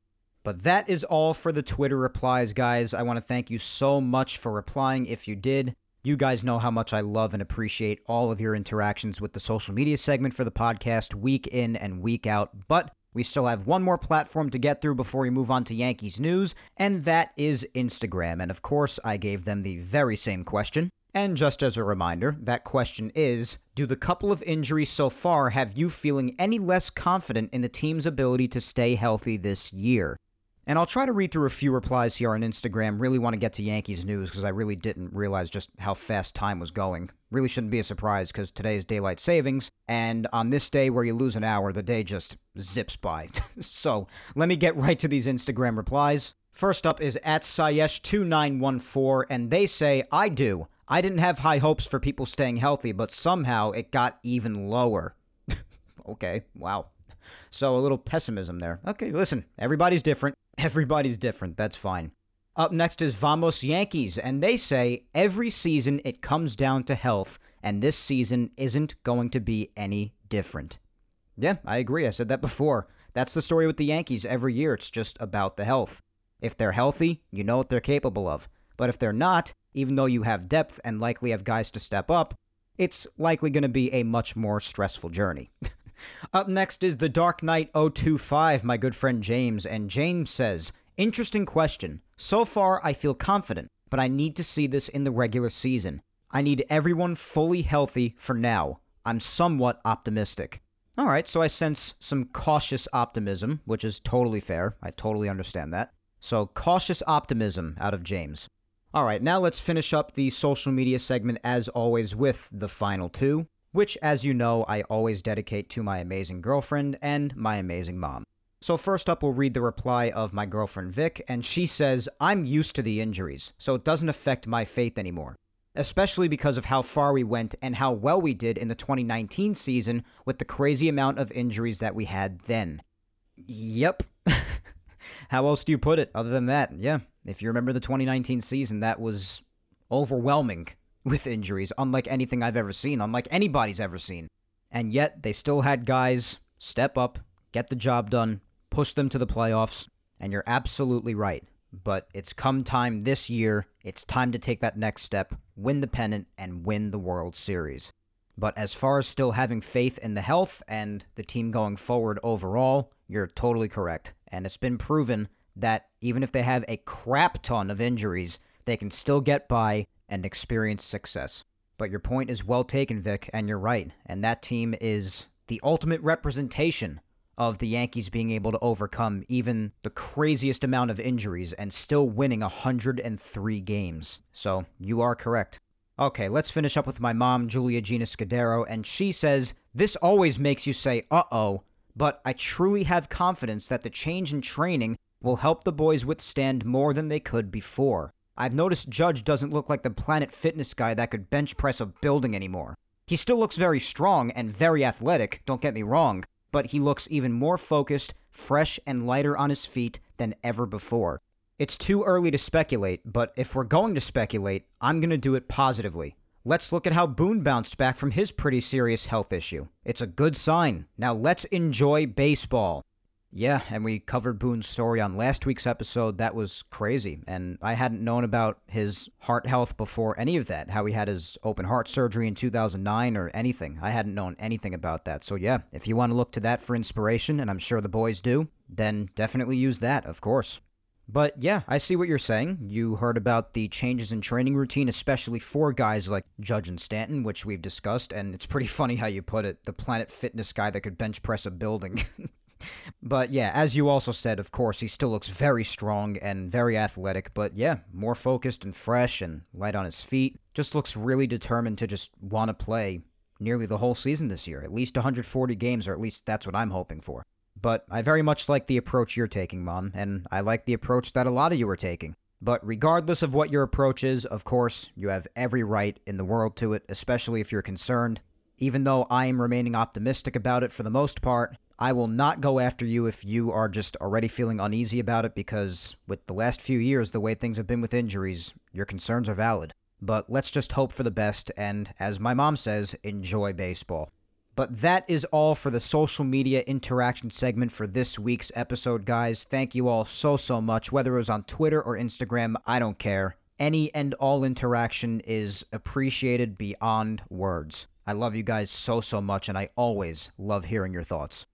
But that is all for the Twitter replies, guys. I want to thank you so much for replying if you did. You guys know how much I love and appreciate all of your interactions with the social media segment for the podcast week in and week out. But we still have one more platform to get through before we move on to Yankees news, and that is Instagram. And of course, I gave them the very same question. And just as a reminder, that question is Do the couple of injuries so far have you feeling any less confident in the team's ability to stay healthy this year? And I'll try to read through a few replies here on Instagram. Really want to get to Yankees news because I really didn't realize just how fast time was going. Really shouldn't be a surprise because today is daylight savings, and on this day where you lose an hour, the day just zips by. <laughs> so let me get right to these Instagram replies. First up is at Sayesh2914, and they say, I do. I didn't have high hopes for people staying healthy, but somehow it got even lower. <laughs> okay, wow. So a little pessimism there. Okay, listen, everybody's different. Everybody's different. That's fine. Up next is Vamos Yankees, and they say every season it comes down to health, and this season isn't going to be any different. Yeah, I agree. I said that before. That's the story with the Yankees every year. It's just about the health. If they're healthy, you know what they're capable of. But if they're not, even though you have depth and likely have guys to step up, it's likely going to be a much more stressful journey. <laughs> Up next is The Dark Knight 025, my good friend James, and James says, Interesting question. So far, I feel confident, but I need to see this in the regular season. I need everyone fully healthy for now. I'm somewhat optimistic. All right, so I sense some cautious optimism, which is totally fair. I totally understand that. So, cautious optimism out of James. All right, now let's finish up the social media segment as always with the final two which, as you know, I always dedicate to my amazing girlfriend and my amazing mom. So, first up, we'll read the reply of my girlfriend Vic, and she says, I'm used to the injuries, so it doesn't affect my faith anymore. Especially because of how far we went and how well we did in the 2019 season with the crazy amount of injuries that we had then. Yep. <laughs> how else do you put it other than that? Yeah, if you remember the 2019 season, that was overwhelming with injuries, unlike anything I've ever seen, unlike anybody's ever seen. And yet, they still had guys step up, get the job done, push them to the playoffs, and you're absolutely right. But it's come time this year, it's time to take that next step, win the pennant, and win the World Series. But as far as still having faith in the health and the team going forward overall, you're totally correct. And it's been proven that even if they have a crap ton of injuries, they can still get by and experience success. But your point is well taken, Vic, and you're right. And that team is the ultimate representation of the Yankees being able to overcome even the craziest amount of injuries and still winning 103 games. So you are correct. Okay, let's finish up with my mom, Julia Gina Scudero, and she says, This always makes you say, uh oh, but I truly have confidence that the change in training will help the boys withstand more than they could before. I've noticed Judge doesn't look like the Planet Fitness guy that could bench press a building anymore. He still looks very strong and very athletic, don't get me wrong, but he looks even more focused, fresh, and lighter on his feet than ever before. It's too early to speculate, but if we're going to speculate, I'm going to do it positively. Let's look at how Boone bounced back from his pretty serious health issue. It's a good sign. Now let's enjoy baseball. Yeah, and we covered Boone's story on last week's episode. That was crazy. And I hadn't known about his heart health before any of that, how he had his open heart surgery in 2009 or anything. I hadn't known anything about that. So, yeah, if you want to look to that for inspiration, and I'm sure the boys do, then definitely use that, of course. But yeah, I see what you're saying. You heard about the changes in training routine, especially for guys like Judge and Stanton, which we've discussed, and it's pretty <laughs> funny how you put it the Planet Fitness guy that could bench press a building. <laughs> but yeah, as you also said, of course, he still looks very strong and very athletic, but yeah, more focused and fresh and light on his feet. Just looks really determined to just want to play nearly the whole season this year, at least 140 games, or at least that's what I'm hoping for. But I very much like the approach you're taking, Mom, and I like the approach that a lot of you are taking. But regardless of what your approach is, of course, you have every right in the world to it, especially if you're concerned. Even though I am remaining optimistic about it for the most part, I will not go after you if you are just already feeling uneasy about it because, with the last few years, the way things have been with injuries, your concerns are valid. But let's just hope for the best and, as my mom says, enjoy baseball. But that is all for the social media interaction segment for this week's episode, guys. Thank you all so, so much. Whether it was on Twitter or Instagram, I don't care. Any and all interaction is appreciated beyond words. I love you guys so, so much, and I always love hearing your thoughts.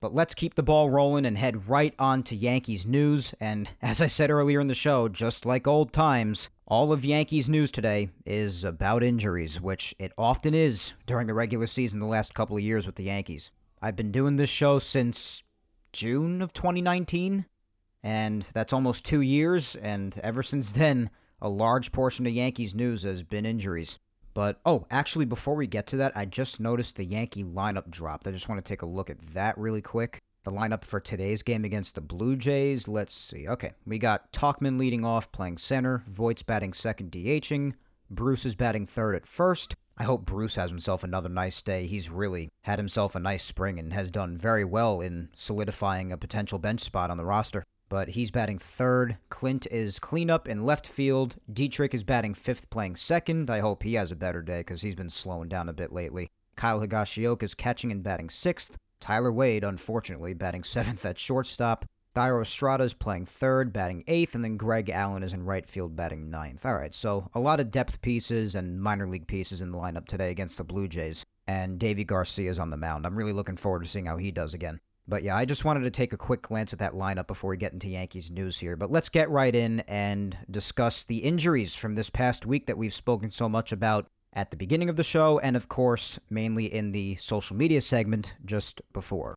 But let's keep the ball rolling and head right on to Yankees news. And as I said earlier in the show, just like old times, all of Yankees news today is about injuries, which it often is during the regular season the last couple of years with the Yankees. I've been doing this show since June of 2019, and that's almost two years, and ever since then, a large portion of Yankees news has been injuries. But, oh, actually, before we get to that, I just noticed the Yankee lineup dropped. I just want to take a look at that really quick. The lineup for today's game against the Blue Jays, let's see. Okay, we got Tauchman leading off, playing center, Voit's batting second, DHing, Bruce is batting third at first. I hope Bruce has himself another nice day. He's really had himself a nice spring and has done very well in solidifying a potential bench spot on the roster but he's batting third. Clint is cleanup in left field. Dietrich is batting fifth, playing second. I hope he has a better day because he's been slowing down a bit lately. Kyle Higashioka is catching and batting sixth. Tyler Wade, unfortunately, batting <laughs> seventh at shortstop. Thairo Estrada is playing third, batting eighth, and then Greg Allen is in right field, batting ninth. All right, so a lot of depth pieces and minor league pieces in the lineup today against the Blue Jays. And Deivi Garcia is on the mound. I'm really looking forward to seeing how he does again. But yeah, I just wanted to take a quick glance at that lineup before we get into Yankees news here. But let's get right in and discuss the injuries from this past week that we've spoken so much about at the beginning of the show, and of course, mainly in the social media segment just before.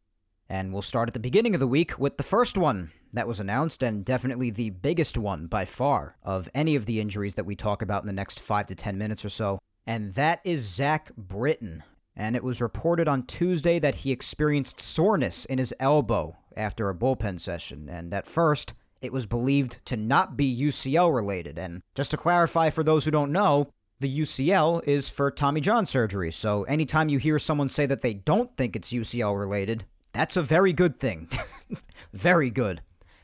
And we'll start at the beginning of the week with the first one that was announced, and definitely the biggest one by far of any of the injuries that we talk about in the next five to ten minutes or so. And that is Zach Britton, and it was reported on Tuesday that he experienced soreness in his elbow after a bullpen session, and at first, it was believed to not be UCL related. And just to clarify for those who don't know, the UCL is for Tommy John surgery, so anytime you hear someone say that they don't think it's UCL related, that's a very good thing. <laughs> very good.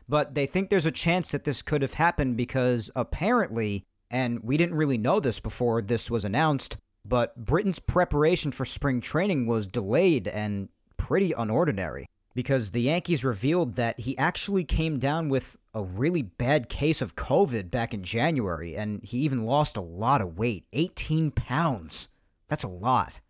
But they think there's a chance that this could have happened because apparently, and we didn't really know this before this was announced, but Britton's preparation for spring training was delayed and pretty unordinary because the Yankees revealed that he actually came down with a really bad case of COVID back in January, and he even lost a lot of weight 18 pounds. That's a lot.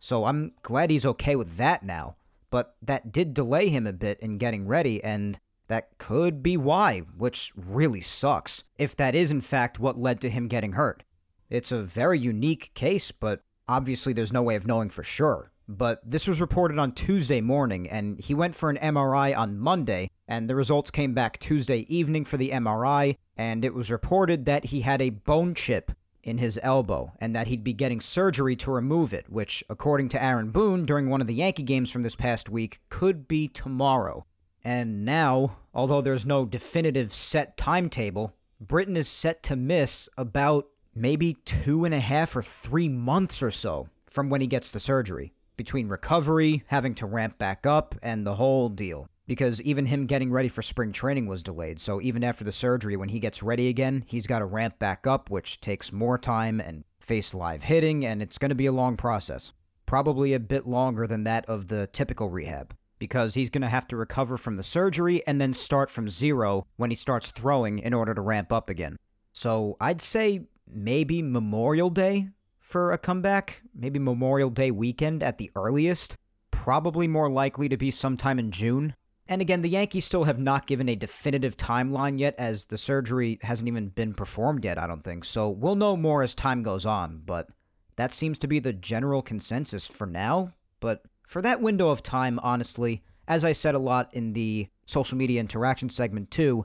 So I'm glad he's okay with that now. But that did delay him a bit in getting ready, and that could be why, which really sucks, if that is in fact what led to him getting hurt. It's a very unique case, but obviously there's no way of knowing for sure. But this was reported on Tuesday morning, and he went for an MRI on Monday, and the results came back Tuesday evening for the MRI, and it was reported that he had a bone chip in his elbow, and that he'd be getting surgery to remove it, which, according to Aaron Boone during one of the Yankee games from this past week, could be tomorrow. And now, although there's no definitive set timetable, Britton is set to miss about maybe two and a half or three months or so. from when he gets the surgery, between recovery, having to ramp back up, and the whole deal. Because even him getting ready for spring training was delayed, so even after the surgery, when he gets ready again, he's got to ramp back up, which takes more time and face live hitting, and it's going to be a long process. Probably a bit longer than that of the typical rehab because he's going to have to recover from the surgery and then start from zero when he starts throwing in order to ramp up again. So I'd say maybe Memorial Day for a comeback, maybe Memorial Day weekend at the earliest. Probably more likely to be sometime in June. And again, the Yankees still have not given a definitive timeline yet, as the surgery hasn't even been performed yet, I don't think. So we'll know more as time goes on, but that seems to be the general consensus for now. But for that window of time, honestly, as I said a lot in the social media interaction segment too,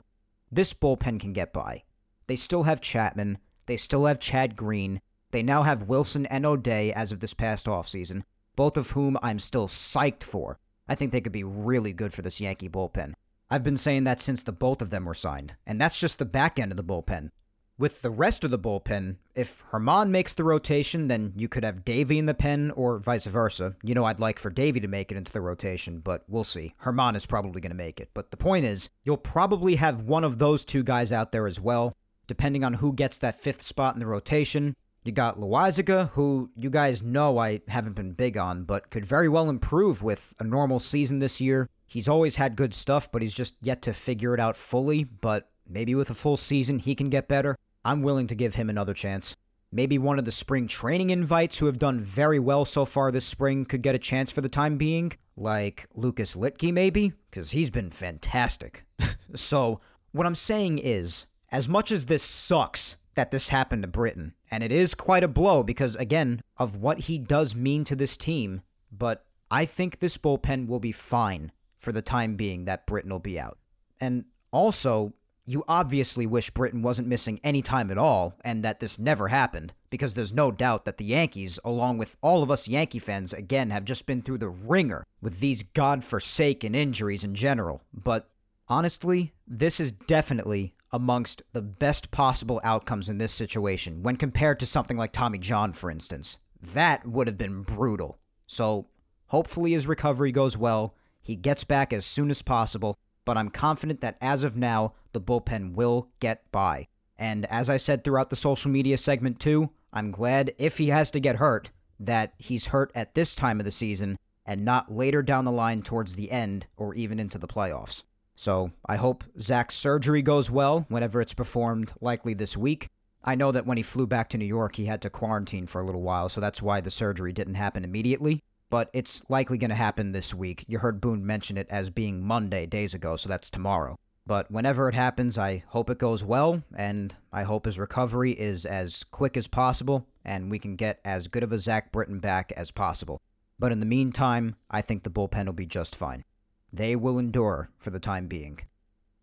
this bullpen can get by. They still have Chapman, they still have Chad Green, they now have Wilson and O'Day as of this past offseason, both of whom I'm still psyched for. I think they could be really good for this Yankee bullpen. I've been saying that since the both of them were signed, and that's just the back end of the bullpen. With the rest of the bullpen, if Germán makes the rotation, then you could have Deivi in the pen or vice versa. You know, I'd like for Deivi to make it into the rotation, but we'll see. Germán is probably going to make it. But the point is, you'll probably have one of those two guys out there as well, depending on who gets that fifth spot in the rotation. You got Loaisiga, who you guys know I haven't been big on, but could very well improve with a normal season this year. He's always had good stuff, but he's just yet to figure it out fully. But Maybe with a full season, he can get better. I'm willing to give him another chance. Maybe one of the spring training invites who have done very well so far this spring could get a chance for the time being, like Lucas Luetge, maybe, because he's been fantastic. <laughs> so, what I'm saying is, as much as this sucks that this happened to Britton, and it is quite a blow because, again, of what he does mean to this team, but I think this bullpen will be fine for the time being that Britton will be out. And also, you obviously wish Britton wasn't missing any time at all and that this never happened, because there's no doubt that the Yankees, along with all of us Yankee fans, again have just been through the ringer with these god-forsaken injuries in general. But honestly, this is definitely amongst the best possible outcomes in this situation when compared to something like Tommy John, for instance. That would have been brutal. So, hopefully, his recovery goes well. He gets back as soon as possible but I'm confident that as of now, the bullpen will get by. And as I said throughout the social media segment too, I'm glad if he has to get hurt, that he's hurt at this time of the season and not later down the line towards the end or even into the playoffs. So I hope Zach's surgery goes well whenever it's performed, likely this week. I know that when he flew back to New York, he had to quarantine for a little while, so that's why the surgery didn't happen immediately but it's likely going to happen this week. You heard Boone mention it as being Monday days ago, so that's tomorrow. But whenever it happens, I hope it goes well, and I hope his recovery is as quick as possible, and we can get as good of a Zach Britton back as possible. But in the meantime, I think the bullpen will be just fine. They will endure for the time being.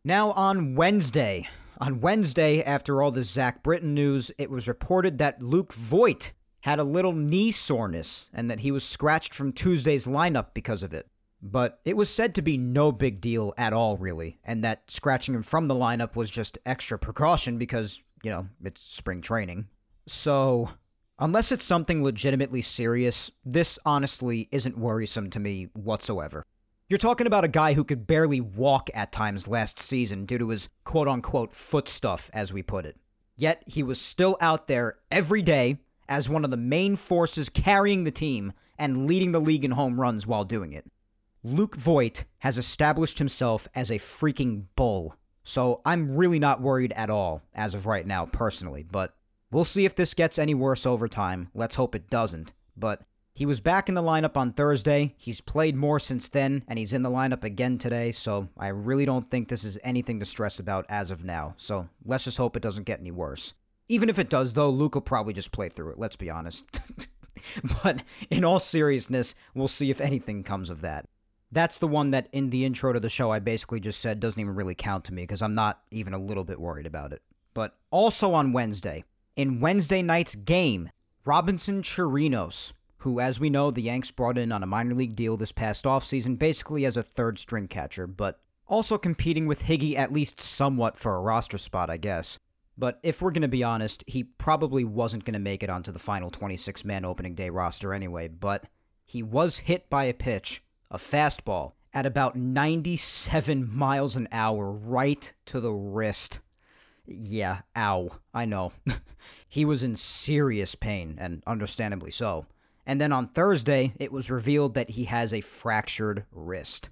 Now, on Wednesday, on Wednesday, after all this Zach Britton news, it was reported that Luke Voit had a little knee soreness and that he was scratched from Tuesday's lineup because of it. But it was said to be no big deal at all, really, and that scratching him from the lineup was just extra precaution because, you know, it's spring training. So, unless it's something legitimately serious, this honestly isn't worrisome to me whatsoever. You're talking about a guy who could barely walk at times last season due to his quote unquote foot stuff, as we put it. Yet he was still out there every day as one of the main forces carrying the team and leading the league in home runs while doing it. Luke Voit has established himself as a freaking bull. So I'm really not worried at all as of right now, personally. But we'll see if this gets any worse over time. Let's hope it doesn't. But he was back in the lineup on Thursday. He's played more since then, and he's in the lineup again today. So I really don't think this is anything to stress about as of now. So let's just hope it doesn't get any worse. Even if it does, though, Luke will probably just play through it, let's be honest. <laughs> but in all seriousness, we'll see if anything comes of that. That's the one that in the intro to the show I basically just said doesn't even really count to me because I'm not even a little bit worried about it. But also on Wednesday, in Wednesday night's game, Robinson Chirinos, who, as we know, the Yanks brought in on a minor league deal this past offseason, basically as a third string catcher, but also competing with Higgy at least somewhat for a roster spot, I guess. But if we're going to be honest, he probably wasn't going to make it onto the final 26 man opening day roster anyway, but he was hit by a pitch, a fastball, at about 97 miles an hour right to the wrist. Yeah, ow. I know. <laughs> he was in serious pain, and understandably so. And then on Thursday, it was revealed that he has a fractured wrist.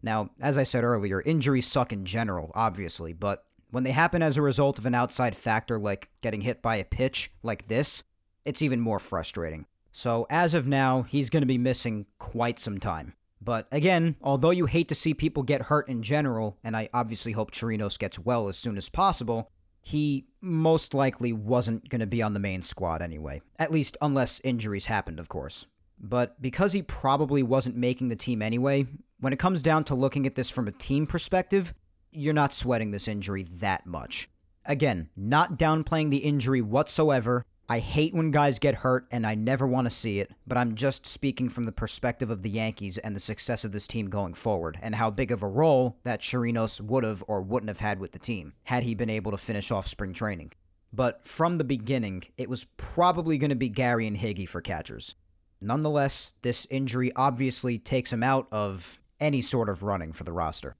Now, as I said earlier, injuries suck in general, obviously, but when they happen as a result of an outside factor like getting hit by a pitch like this, it's even more frustrating. So, as of now, he's going to be missing quite some time. But again, although you hate to see people get hurt in general, and I obviously hope Chirinos gets well as soon as possible, he most likely wasn't going to be on the main squad anyway. At least, unless injuries happened, of course. But because he probably wasn't making the team anyway, when it comes down to looking at this from a team perspective, you're not sweating this injury that much. Again, not downplaying the injury whatsoever, I hate when guys get hurt and I never want to see it, but I'm just speaking from the perspective of the Yankees and the success of this team going forward and how big of a role that Chirinos would have or wouldn't have had with the team had he been able to finish off spring training. But from the beginning, it was probably going to be Gary and Higgy for catchers. Nonetheless, this injury obviously takes him out of any sort of running for the roster.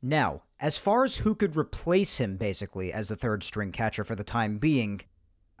Now, as far as who could replace him basically as the third string catcher for the time being,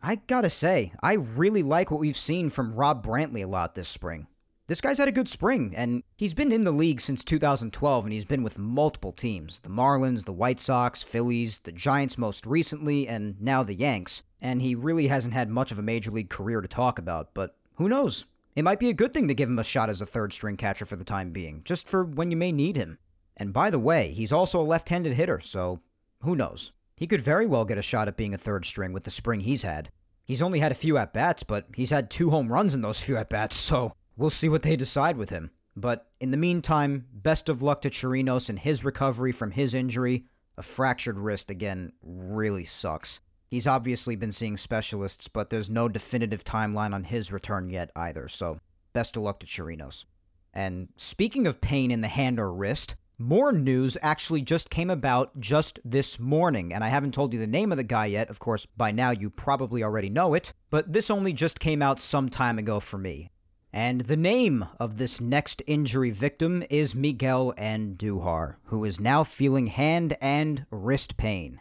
I gotta say, I really like what we've seen from Rob Brantley a lot this spring. This guy's had a good spring, and he's been in the league since 2012, and he's been with multiple teams the Marlins, the White Sox, Phillies, the Giants most recently, and now the Yanks. And he really hasn't had much of a major league career to talk about, but who knows? It might be a good thing to give him a shot as a third string catcher for the time being, just for when you may need him. And by the way, he's also a left handed hitter, so who knows? He could very well get a shot at being a third string with the spring he's had. He's only had a few at bats, but he's had two home runs in those few at bats, so we'll see what they decide with him. But in the meantime, best of luck to Chirinos in his recovery from his injury. A fractured wrist, again, really sucks. He's obviously been seeing specialists, but there's no definitive timeline on his return yet either, so best of luck to Chirinos. And speaking of pain in the hand or wrist, more news actually just came about just this morning, and I haven't told you the name of the guy yet. Of course, by now you probably already know it, but this only just came out some time ago for me. And the name of this next injury victim is Miguel Andujar, who is now feeling hand and wrist pain.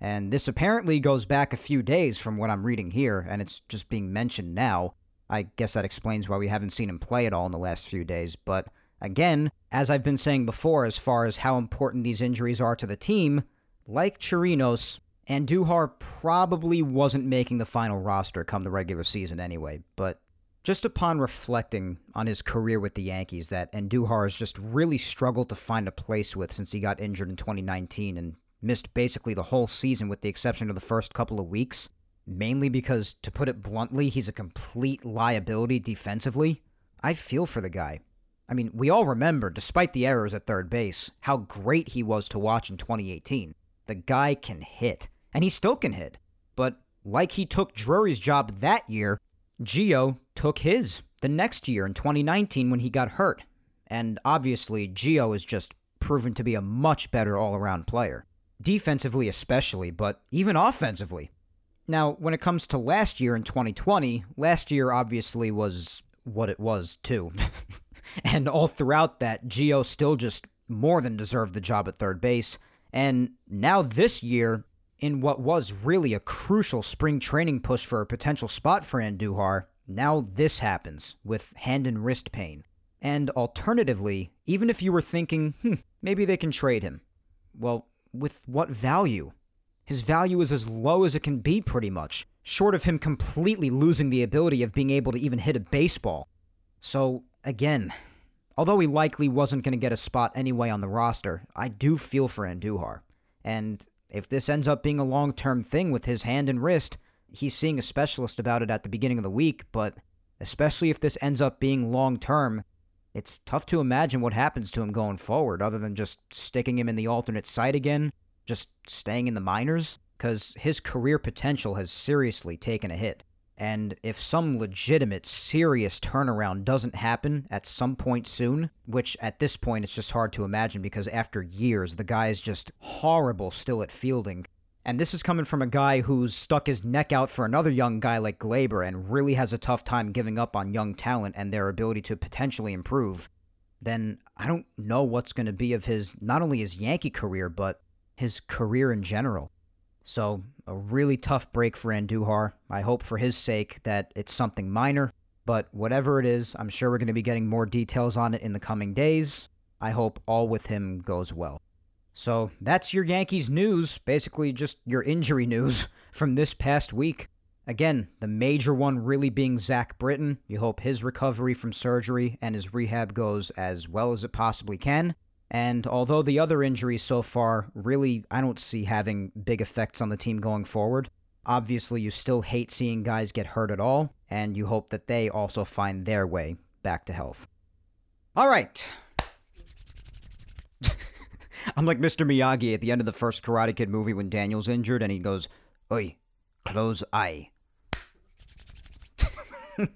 And this apparently goes back a few days from what I'm reading here, and it's just being mentioned now. I guess that explains why we haven't seen him play at all in the last few days, but Again, as I've been saying before, as far as how important these injuries are to the team, like Chirinos, Andujar probably wasn't making the final roster come the regular season anyway, but just upon reflecting on his career with the Yankees, that Andujar has just really struggled to find a place with since he got injured in 2019 and missed basically the whole season with the exception of the first couple of weeks, mainly because, to put it bluntly, he's a complete liability defensively. I feel for the guy. I mean, we all remember, despite the errors at third base, how great he was to watch in 2018. The guy can hit, and he still can hit. But like he took Drury's job that year, Gio took his the next year in 2019 when he got hurt. And obviously, Gio is just proven to be a much better all around player. Defensively, especially, but even offensively. Now, when it comes to last year in 2020, last year obviously was what it was, too. <laughs> <laughs> And all throughout that, Gio still just more than deserved the job at third base. And now this year, in what was really a crucial spring training push for a potential spot for Andujar, now this happens with hand and wrist pain. And alternatively, even if you were thinking, hmm, maybe they can trade him, well, with what value? His value is as low as it can be, pretty much, short of him completely losing the ability of being able to even hit a baseball. So, again, although he likely wasn't going to get a spot anyway on the roster, I do feel for Andujar. And if this ends up being a long term thing with his hand and wrist, he's seeing a specialist about it at the beginning of the week, but especially if this ends up being long term, it's tough to imagine what happens to him going forward other than just sticking him in the alternate site again, just staying in the minors, because his career potential has seriously taken a hit. And if some legitimate, serious turnaround doesn't happen at some point soon, which at this point it's just hard to imagine because after years, the guy is just horrible still at fielding. And this is coming from a guy who's stuck his neck out for another young guy like Gleyber and really has a tough time giving up on young talent and their ability to potentially improve. Then I don't know what's going to be of his, not only his Yankee career, but his career in general. So, a really tough break for Andujar. I hope for his sake that it's something minor, but whatever it is, I'm sure we're going to be getting more details on it in the coming days. I hope all with him goes well. So, that's your Yankees news, basically just your injury news <laughs> from this past week. Again, the major one really being Zach Britton. You hope his recovery from surgery and his rehab goes as well as it possibly can. And although the other injuries so far really I don't see having big effects on the team going forward, obviously you still hate seeing guys get hurt at all, and you hope that they also find their way back to health. All right. <laughs> I'm like Mr. Miyagi at the end of the first Karate Kid movie when Daniel's injured and he goes, Oi, close eye. <laughs>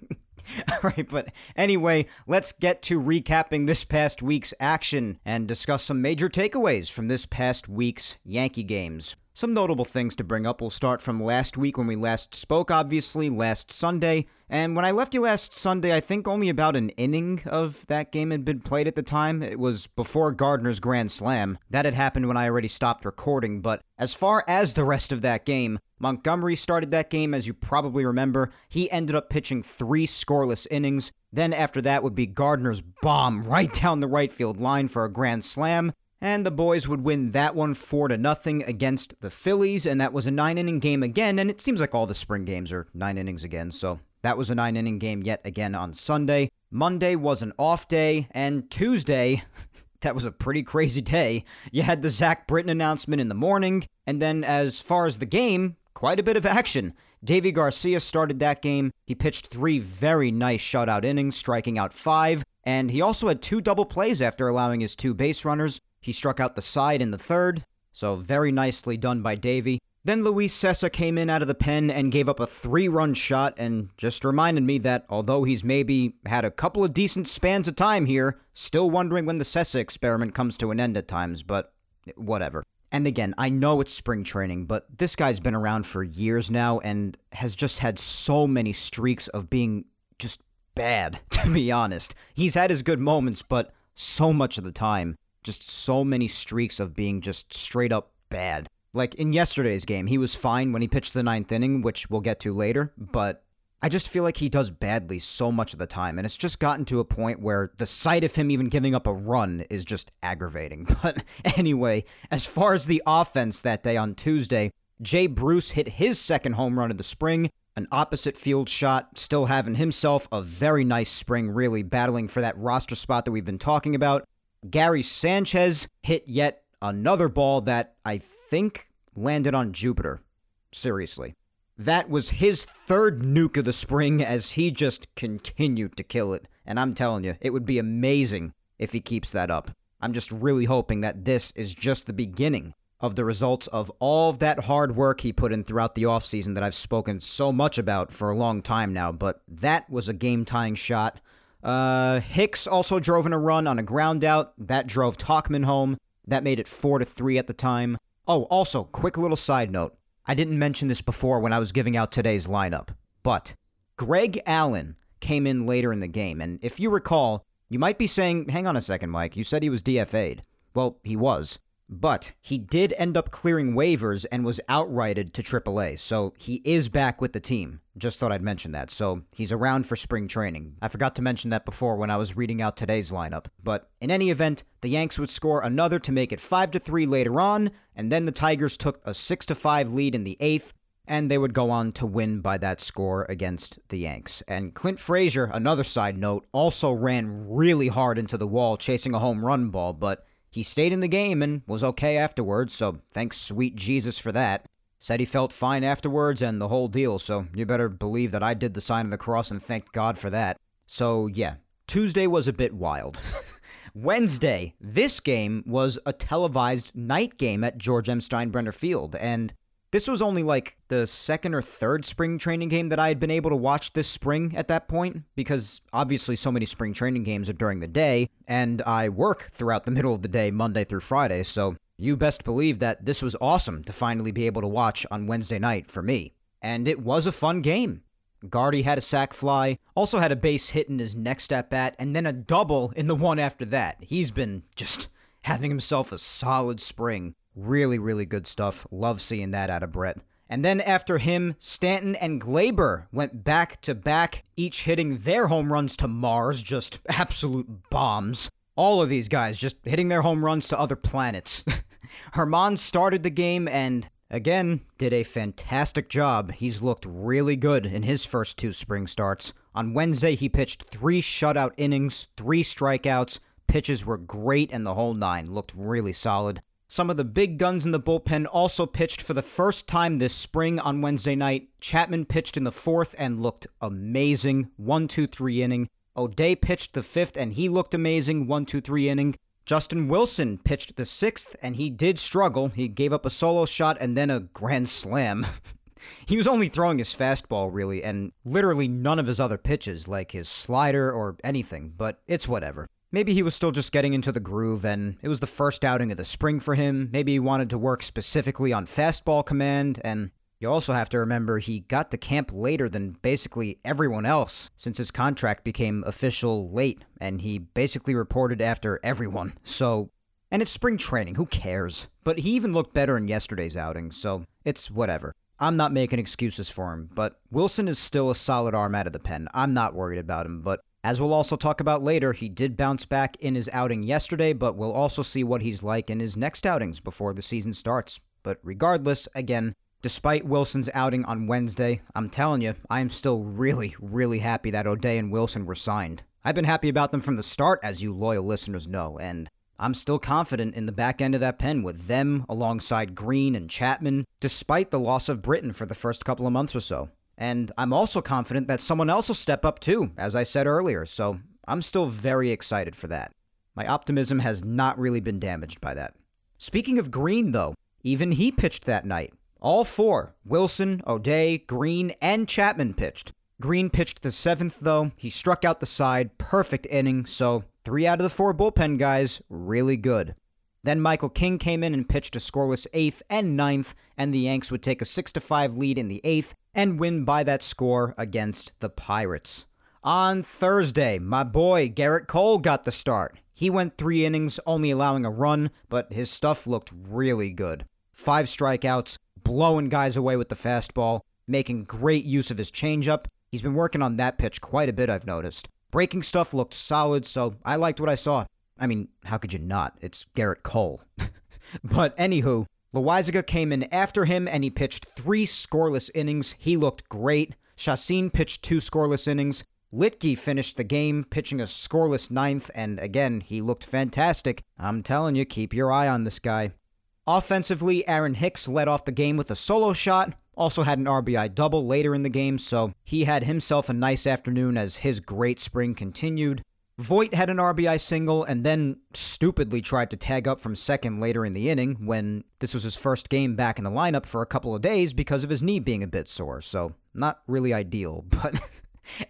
<laughs> All right, but anyway, let's get to recapping this past week's action and discuss some major takeaways from this past week's Yankee games. Some notable things to bring up. We'll start from last week when we last spoke, obviously, last Sunday. And when I left you last Sunday, I think only about an inning of that game had been played at the time. It was before Gardner's Grand Slam. That had happened when I already stopped recording. But as far as the rest of that game, Montgomery started that game, as you probably remember. He ended up pitching three scoreless innings. Then after that would be Gardner's bomb right down the right field line for a grand slam and the boys would win that one 4 to nothing against the Phillies and that was a 9-inning game again and it seems like all the spring games are 9 innings again so that was a 9-inning game yet again on Sunday. Monday was an off day and Tuesday <laughs> that was a pretty crazy day. You had the Zach Britton announcement in the morning and then as far as the game, quite a bit of action. Deivi Garcia started that game. He pitched three very nice shutout innings, striking out five, and he also had two double plays after allowing his two base runners. He struck out the side in the third, so very nicely done by Deivi. Then Luis Cessa came in out of the pen and gave up a three run shot and just reminded me that although he's maybe had a couple of decent spans of time here, still wondering when the Cessa experiment comes to an end at times, but whatever. And again, I know it's spring training, but this guy's been around for years now and has just had so many streaks of being just bad, <laughs> to be honest. He's had his good moments, but so much of the time just so many streaks of being just straight up bad. Like in yesterday's game, he was fine when he pitched the ninth inning, which we'll get to later, but I just feel like he does badly so much of the time, and it's just gotten to a point where the sight of him even giving up a run is just aggravating. <laughs> But anyway, as far as the offense that day on Tuesday, Jay Bruce hit his second home run of the spring, an opposite field shot, still having himself a very nice spring, really battling for that roster spot that we've been talking about. Gary Sanchez hit yet another ball that I think landed on Jupiter. Seriously. That was his third nuke of the spring as he just continued to kill it. And I'm telling you, it would be amazing if he keeps that up. I'm just really hoping that this is just the beginning of the results of all of that hard work he put in throughout the offseason that I've spoken so much about for a long time now. But that was a game tying shot. Uh, Hicks also drove in a run on a ground out. That drove Tauchman home. That made it 4 to 3 at the time. Oh, also, quick little side note. I didn't mention this before when I was giving out today's lineup, but Greg Allen came in later in the game. And if you recall, you might be saying, hang on a second, Mike, you said he was DFA'd. Well, he was. But he did end up clearing waivers and was outrighted to AAA, so he is back with the team. Just thought I'd mention that. So he's around for spring training. I forgot to mention that before when I was reading out today's lineup. But in any event, the Yanks would score another to make it 5 to 3 later on, and then the Tigers took a 6 to 5 lead in the 8th, and they would go on to win by that score against the Yanks. And Clint Frazier, another side note, also ran really hard into the wall chasing a home run ball, but he stayed in the game and was okay afterwards, so thanks sweet Jesus for that. Said he felt fine afterwards and the whole deal, so you better believe that I did the sign of the cross and thanked God for that. So, yeah, Tuesday was a bit wild. <laughs> Wednesday, this game was a televised night game at George M. Steinbrenner Field, and this was only like the second or third spring training game that I had been able to watch this spring at that point, because obviously so many spring training games are during the day, and I work throughout the <laughs> middle of the day, Monday through Friday, so you best believe that this was awesome to finally be able to watch on Wednesday night for me. And it was a fun game. Gardy had a sac fly, also had a base hit in his next at bat, and then a double in the one after that. He's been just <laughs> having himself a solid spring. Really, really good stuff. Love seeing that out of Brett. And then after him, Stanton and Gleyber went back to back, each hitting their home runs to Mars, just <laughs> absolute bombs. All of these guys just hitting their home runs to other planets. <laughs> Germán started the game and, again, did a fantastic job. He's looked really good in his first two spring starts. On Wednesday, he pitched three shutout innings, three strikeouts. Pitches were great, and the whole nine looked really solid. Some of the big guns in the bullpen also pitched for the first time this spring on Wednesday night. Chapman pitched in the fourth and looked amazing. One, two, three inning. O'Day pitched the fifth and he looked amazing. One, two, three inning. Justin Wilson pitched the sixth and he did struggle. He gave up a solo shot and then a grand slam. <laughs> he was only throwing his fastball, really, and literally none of his other pitches, like his slider or anything, but it's whatever. Maybe he was still just getting into the groove and it was the first outing of the spring for him. Maybe he wanted to work specifically on fastball command, and you also have to remember he got to camp later than basically everyone else since his contract became official late and he basically reported after everyone. So, and it's spring training, who cares? But he even looked better in yesterday's outing, so it's whatever. I'm not making excuses for him, but Wilson is still a solid arm out of the pen. I'm not worried about him, but as we'll also talk about later, he did bounce back in his outing yesterday, but we'll also see what he's like in his next outings before the season starts. But regardless, again, despite Wilson's outing on Wednesday, I'm telling you, I am still really, really happy that O'Day and Wilson were signed. I've been happy about them from the start, as you loyal listeners know, and I'm still confident in the back end of that pen with them alongside Green and Chapman, despite the loss of Britton for the first couple of months or so. And I'm also confident that someone else will step up too, as I said earlier, so I'm still very excited for that. My optimism has not really been damaged by that. Speaking of Green, though, even he pitched that night. All four Wilson, O'Day, Green, and Chapman pitched. Green pitched the seventh, though. He struck out the side, perfect inning, so three out of the four bullpen guys, really good. Then Michael King came in and pitched a scoreless eighth and ninth, and the Yanks would take a 6 5 lead in the eighth and win by that score against the Pirates. On Thursday, my boy Gerrit Cole got the start. He went three innings, only allowing a run, but his stuff looked really good. Five strikeouts, blowing guys away with the fastball, making great use of his changeup. He's been working on that pitch quite a bit, I've noticed. Breaking stuff looked solid, so I liked what I saw. I mean, how could you not? It's Gerrit Cole. <laughs> but anywho, Loaisiga came in after him and he pitched three scoreless innings. He looked great. Chacin pitched two scoreless innings. Luetge finished the game pitching a scoreless ninth, and again, he looked fantastic. I'm telling you, keep your eye on this guy. Offensively, Aaron Hicks led off the game with a solo shot, also had an RBI double later in the game, so he had himself a nice afternoon as his great spring continued. Voit had an RBI single and then stupidly tried to tag up from second later in the inning when this was his first game back in the lineup for a couple of days because of his knee being a bit sore, so not really ideal. <laughs> But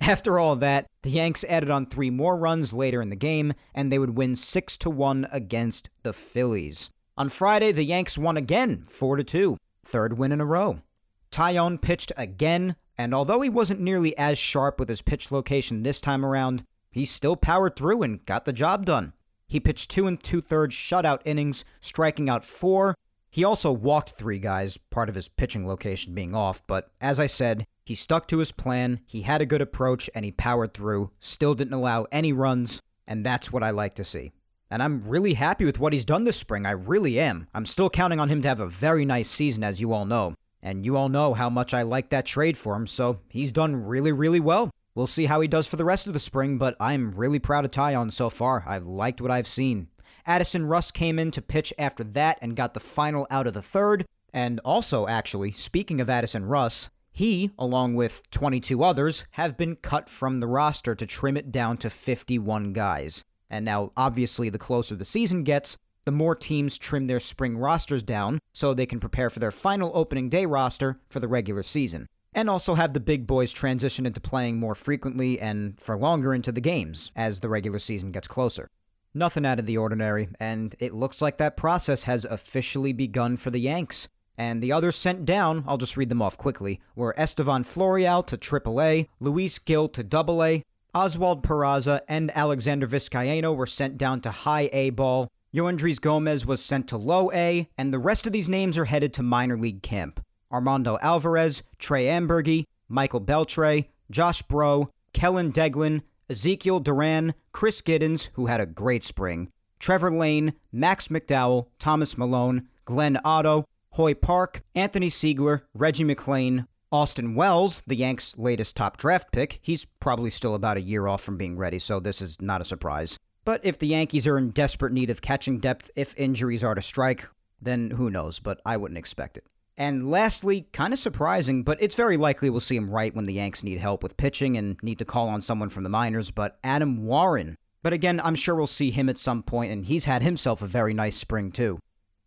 after all that, the Yanks added on three more runs later in the game and they would win 6 to 1 against the Phillies. On Friday, the Yanks won again, 4 to 2, third win in a row. Taillon pitched again, and although he wasn't nearly as sharp with his pitch location this time around, he still powered through and got the job done. He pitched two and two thirds shutout innings, striking out four. He also walked three guys, part of his pitching location being off, but as I said, he stuck to his plan, he had a good approach, and he powered through, still didn't allow any runs, and that's what I like to see. And I'm really happy with what he's done this spring, I really am. I'm still counting on him to have a very nice season, as you all know. And you all know how much I like that trade for him, so he's done really, really well. We'll see how he does for the rest of the spring, but I'm really proud of Taillon so far. I've liked what I've seen. Addison Russ came in to pitch after that and got the final out of the third. And also, actually, speaking of Addison Russ, he, along with 22 others, have been cut from the roster to trim it down to 51 guys. And now, obviously, the closer the season gets, the more teams trim their spring rosters down so they can prepare for their final opening day roster for the regular season and also have the big boys transition into playing more frequently and for longer into the games as the regular season gets closer. Nothing out of the ordinary, and it looks like that process has officially begun for the Yanks. And the others sent down, I'll just read them off quickly, were Estevan Florial to AAA, Luis Gil to AA, Oswald Peraza and Alexander Vizcaino were sent down to high A ball, Yoendrys Gomez was sent to low A, and the rest of these names are headed to minor league camp. Armando Alvarez, Trey Amburgey, Michael Beltre, Josh Breaux, Kellin Deglan, Ezequiel Duran, Chris Gittens, who had a great spring, Trevor Lane, Max McDowell, Thomas Milone, Glenn Otto, Hoy Park, Anthony Seigler, Reggie McClain, Austin Wells, the Yanks' latest top draft pick. He's probably still about a year off from being ready, so this is not a surprise. But if the Yankees are in desperate need of catching depth if injuries are to strike, then who knows, but I wouldn't expect it. And lastly, kind of surprising, but it's very likely we'll see him right when the Yanks need help with pitching and need to call on someone from the minors, but Adam Warren. But again, I'm sure we'll see him at some point, and he's had himself a very nice spring too.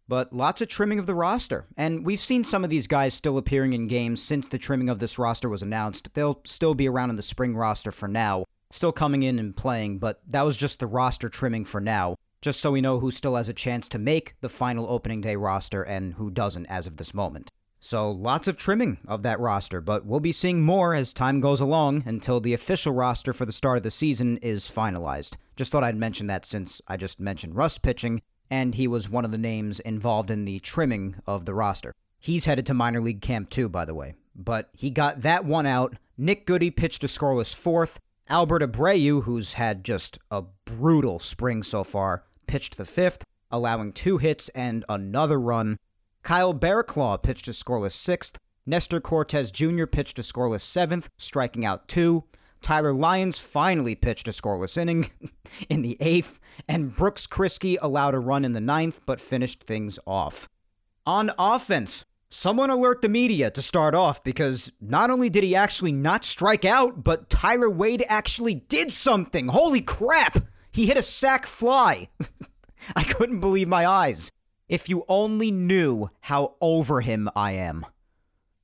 But lots of trimming of the roster, and we've seen some of these guys still appearing in games since the trimming of this roster was announced. They'll still be around in the spring roster for now, still coming in and playing, but that was just the roster trimming for now just so we know who still has a chance to make the final opening day roster and who doesn't as of this moment. So, lots of trimming of that roster, but we'll be seeing more as time goes along until the official roster for the start of the season is finalized. Just thought I'd mention that since I just mentioned Russ pitching, and he was one of the names involved in the trimming of the roster. He's headed to minor league camp too, by the way. But he got that one out. Nick Goody pitched a scoreless fourth, Albert Abreu, who's had just a brutal spring so far, pitched the fifth, allowing two hits and another run. Kyle Barraclough pitched a scoreless sixth. Nestor Cortes Jr. pitched a scoreless seventh, striking out two. Tyler Lyons finally pitched a scoreless inning <laughs> in the eighth, and Brooks Kriske allowed a run in the ninth but finished things off. On offense, Someone alert the media to start off because not only did he actually not strike out, but Tyler Wade actually did something. Holy crap! He hit a sac fly. <laughs> I couldn't believe my eyes. If you only knew how over him I am.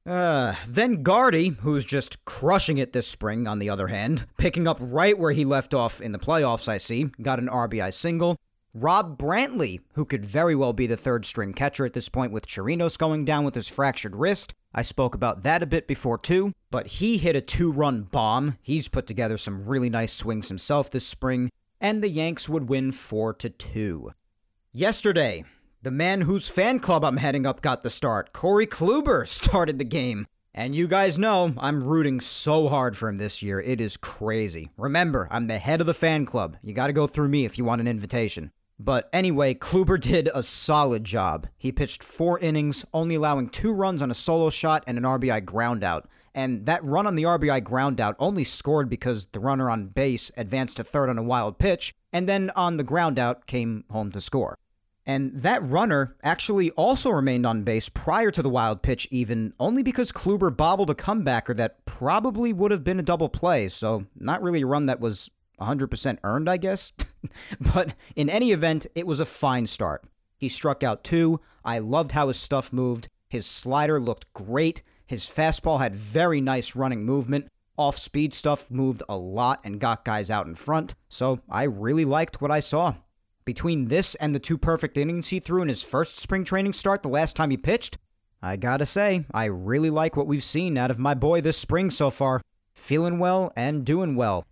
Uh, then Gardy, who's just crushing it this spring, on the other hand, picking up right where he left off in the playoffs, I see, got an RBI single. Rob Brantley, who could very well be the third string catcher at this point with Chirinos going down with his fractured wrist. I spoke about that a bit before too, but he hit a two run bomb. He's put together some really nice swings himself this spring, and the Yanks would win 4 to 2. Yesterday, the man whose fan club I'm heading up got the start. Corey Kluber <laughs> started the game. And you guys know I'm rooting so hard for him this year. It is crazy. Remember, I'm the head of the fan club. You got to go through me if you want an invitation. But anyway, Kluber <laughs> did a solid job. He pitched four innings, only allowing two runs on a solo shot and an RBI groundout. And that run on the RBI groundout only scored because the runner on base advanced to third on a wild pitch, and then on the groundout came home to score. And that runner actually also remained on base prior to the wild pitch, even only because Kluber bobbled a comebacker that probably would have been a double play. So, not really a run that was 100% earned, I guess. <laughs> but in any event, it was a fine start. He struck out two. I loved how his stuff moved. His slider looked great. His fastball had very nice running movement. Off speed stuff moved a lot and got guys out in front. So I really liked what I saw. Between this and the two perfect innings he threw in his first spring training start the last time he pitched, I gotta say, I really like what we've seen out of my boy this spring so far. Feeling well and doing well.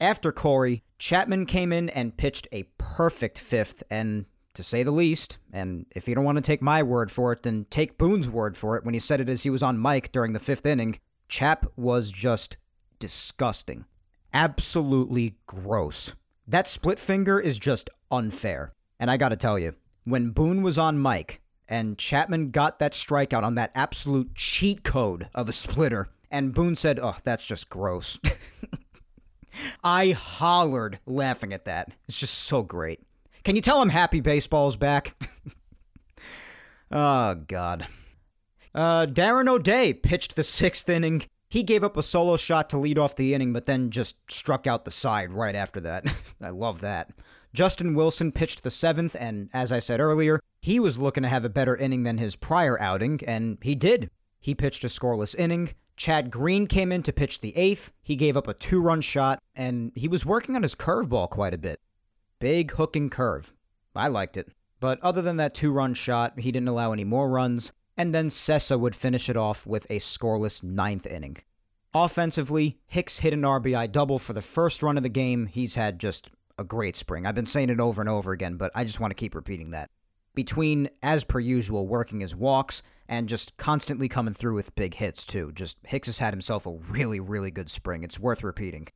After Corey, Chapman came in and pitched a perfect fifth, and to say the least, and if you don't want to take my word for it, then take Boone's word for it when he said it as he was on mic during the fifth inning. Chap was just disgusting. Absolutely gross. That split finger is just unfair. And I gotta tell you, when Boone was on mic and Chapman got that strikeout on that absolute cheat code of a splitter, and Boone said, Oh, that's just gross. <laughs> I hollered laughing at that. It's just so great. Can you tell I'm happy baseball's back? <laughs> oh, God. Uh, Darren O'Day pitched the sixth inning. He gave up a solo shot to lead off the inning, but then just struck out the side right after that. <laughs> I love that. Justin Wilson pitched the seventh, and as I said earlier, he was looking to have a better inning than his prior outing, and he did. He pitched a scoreless inning, Chad Green came in to pitch the eighth. He gave up a two run shot, and he was working on his curveball quite a bit. Big hooking curve. I liked it. But other than that two run shot, he didn't allow any more runs, and then Cessa would finish it off with a scoreless ninth inning. Offensively, Hicks hit an RBI double for the first run of the game. He's had just a great spring. I've been saying it over and over again, but I just want to keep repeating that. Between, as per usual, working his walks and just constantly coming through with big hits, too. Just Hicks has had himself a really, really good spring. It's worth repeating.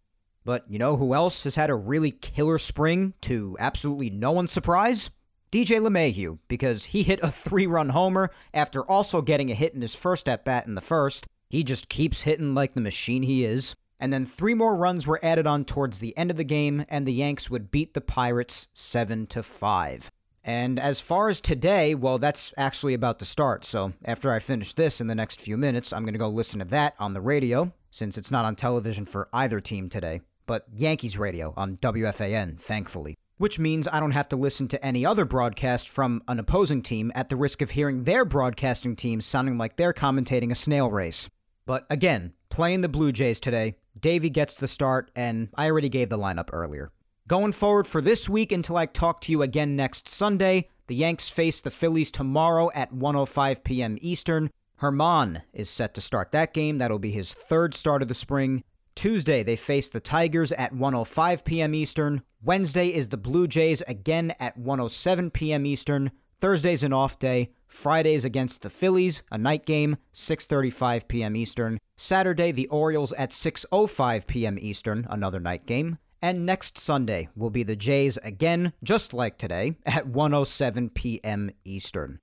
But you know who else has had a really killer spring to absolutely no one's surprise? DJ LeMahieu, because he hit a three run homer after also getting a hit in his first at bat in the first. He just keeps hitting like the machine he is. And then three more runs were added on towards the end of the game, and the Yanks would beat the Pirates 7 to 5. And as far as today, well, that's actually about to start. So after I finish this in the next few minutes, I'm going to go listen to that on the radio, since it's not on television for either team today, but Yankees radio on WFAN, thankfully which means I don't have to listen to any other broadcast from an opposing team at the risk of hearing their broadcasting team sounding like they're commentating a snail race. But again, playing the Blue Jays today, Deivi gets the start, and I already gave the lineup earlier. Going forward for this week until I talk to you again next Sunday, the Yanks face the Phillies tomorrow at 1:05 p.m. Eastern. Germán is set to start that game. That'll be his third start of the spring. Tuesday, they face the Tigers at 1:05 p.m. Eastern. Wednesday is the Blue Jays again at 1:07 p.m. Eastern. Thursday's an off day. Friday's against the Phillies, a night game, 6:35 p.m. Eastern. Saturday, the Orioles at 6:05 p.m. Eastern, another night game. And next Sunday will be the Jays again, just like today, at 1:07 p.m. Eastern.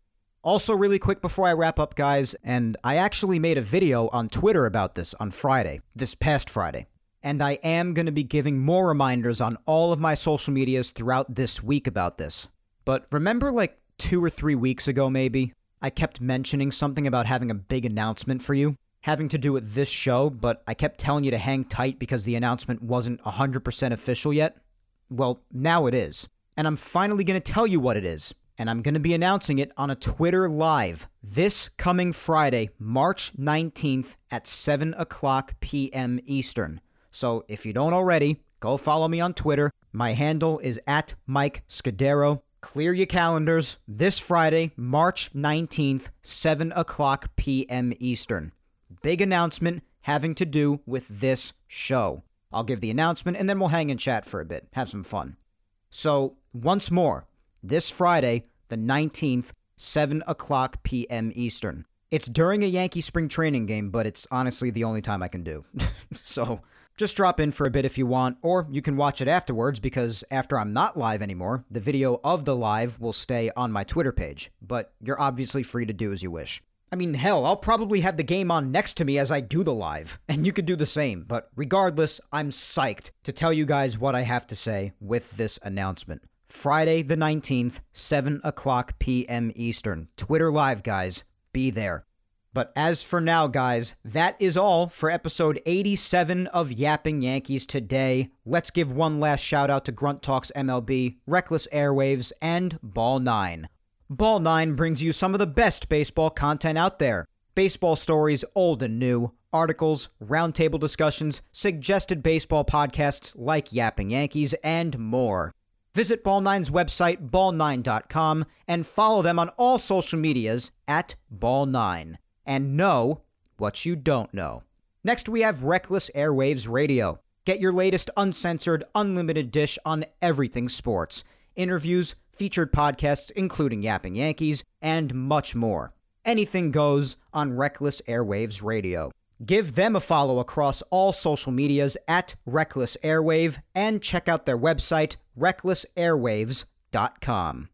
Also, really quick before I wrap up, guys, and I actually made a video on Twitter about this on Friday, this past Friday. And I am going to be giving more reminders on all of my social medias throughout this week about this. But remember, like two or three weeks ago, maybe, I kept mentioning something about having a big announcement for you, having to do with this show, but I kept telling you to hang tight because the announcement wasn't 100% official yet? Well, now it is. And I'm finally going to tell you what it is and I'm going to be announcing it on a Twitter Live this coming Friday, March 19th at 7 o'clock p.m. Eastern. So if you don't already, go follow me on Twitter. My handle is at Mike Scudero. Clear your calendars this Friday, March 19th, 7 o'clock p.m. Eastern. Big announcement having to do with this show. I'll give the announcement and then we'll hang and chat for a bit, have some fun. So, once more, this Friday, the 19th, 7 o'clock p.m. Eastern. It's during a Yankee spring training game, but it's honestly the only time I can do. <laughs> so just drop in for a bit if you want, or you can watch it afterwards because after I'm not live anymore, the video of the live will stay on my Twitter page, but you're obviously free to do as you wish. I mean, hell, I'll probably have the game on next to me as I do the live, <laughs> and you could do the same, but regardless, I'm psyched to tell you guys what I have to say with this announcement. Friday the 19th, 7 o'clock p.m. Eastern. Twitter Live, guys. Be there. But as for now, guys, that is all for episode 87 of Yapping Yankees today. Let's give one last shout out to Grunt Talks MLB, Reckless Airwaves, and Ball 9. Ball 9 brings you some of the best baseball content out there. Baseball stories, old and new, articles, roundtable discussions, suggested baseball podcasts like Yapping Yankees, and more. Visit Ball9's website, ball9.com, and follow them on all social medias at Ball9. And know what you don't know. Next, we have Reckless Airwaves Radio. Get your latest uncensored, unlimited dish on everything sports interviews, featured podcasts, including Yapping Yankees, and much more. Anything goes on Reckless Airwaves Radio. Give them a follow across all social medias at Reckless Airwave and check out their website, recklessairwaves.com.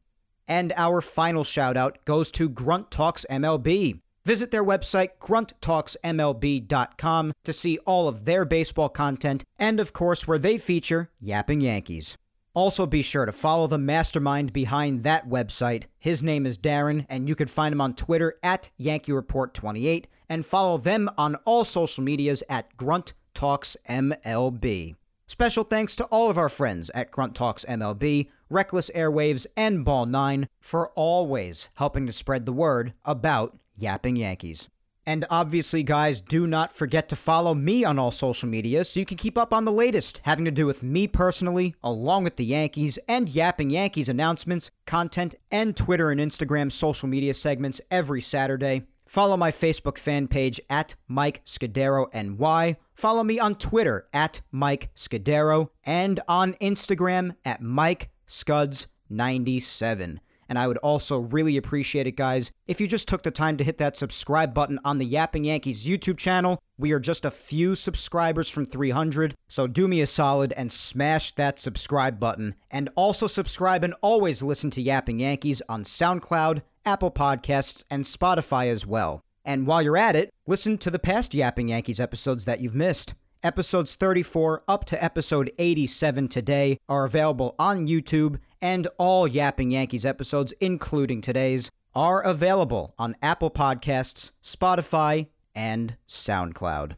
And our final shout out goes to Grunt Talks MLB. Visit their website, grunttalksmlb.com, to see all of their baseball content and, of course, where they feature Yapping Yankees. Also, be sure to follow the mastermind behind that website. His name is Darren, and you can find him on Twitter at Yankee Report 28 and follow them on all social medias at Grunt Talks MLB. Special thanks to all of our friends at Grunt Talks MLB, Reckless Airwaves, and Ball 9 for always helping to spread the word about Yapping Yankees. And obviously, guys, do not forget to follow me on all social media so you can keep up on the latest having to do with me personally, along with the Yankees and Yapping Yankees announcements, content, and Twitter and Instagram social media segments every Saturday. Follow my Facebook fan page at Mike Scudero NY. Follow me on Twitter at Mike Scudero and on Instagram at Mike Scuds97. And I would also really appreciate it, guys, if you just took the time to hit that subscribe button on the Yapping Yankees YouTube channel. We are just a few subscribers from 300, so do me a solid and smash that subscribe button. And also subscribe and always listen to Yapping Yankees on SoundCloud, Apple Podcasts, and Spotify as well. And while you're at it, listen to the past Yapping Yankees episodes that you've missed. Episodes 34 up to episode 87 today are available on YouTube, and all Yapping Yankees episodes, including today's, are available on Apple Podcasts, Spotify, and SoundCloud.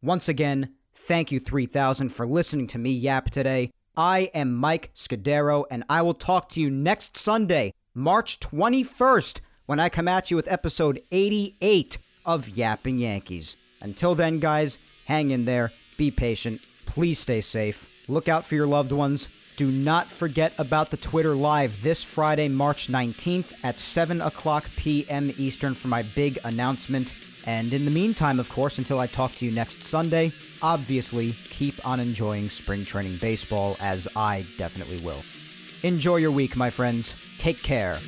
Once again, thank you 3000 for listening to me yap today. I am Mike Scudero, and I will talk to you next Sunday, March 21st, when I come at you with episode 88 of Yapping Yankees. Until then, guys, hang in there. Be patient. Please stay safe. Look out for your loved ones. Do not forget about the Twitter Live this Friday, March 19th at 7 o'clock p.m. Eastern for my big announcement. And in the meantime, of course, until I talk to you next Sunday, obviously keep on enjoying spring training baseball as I definitely will. Enjoy your week, my friends. Take care.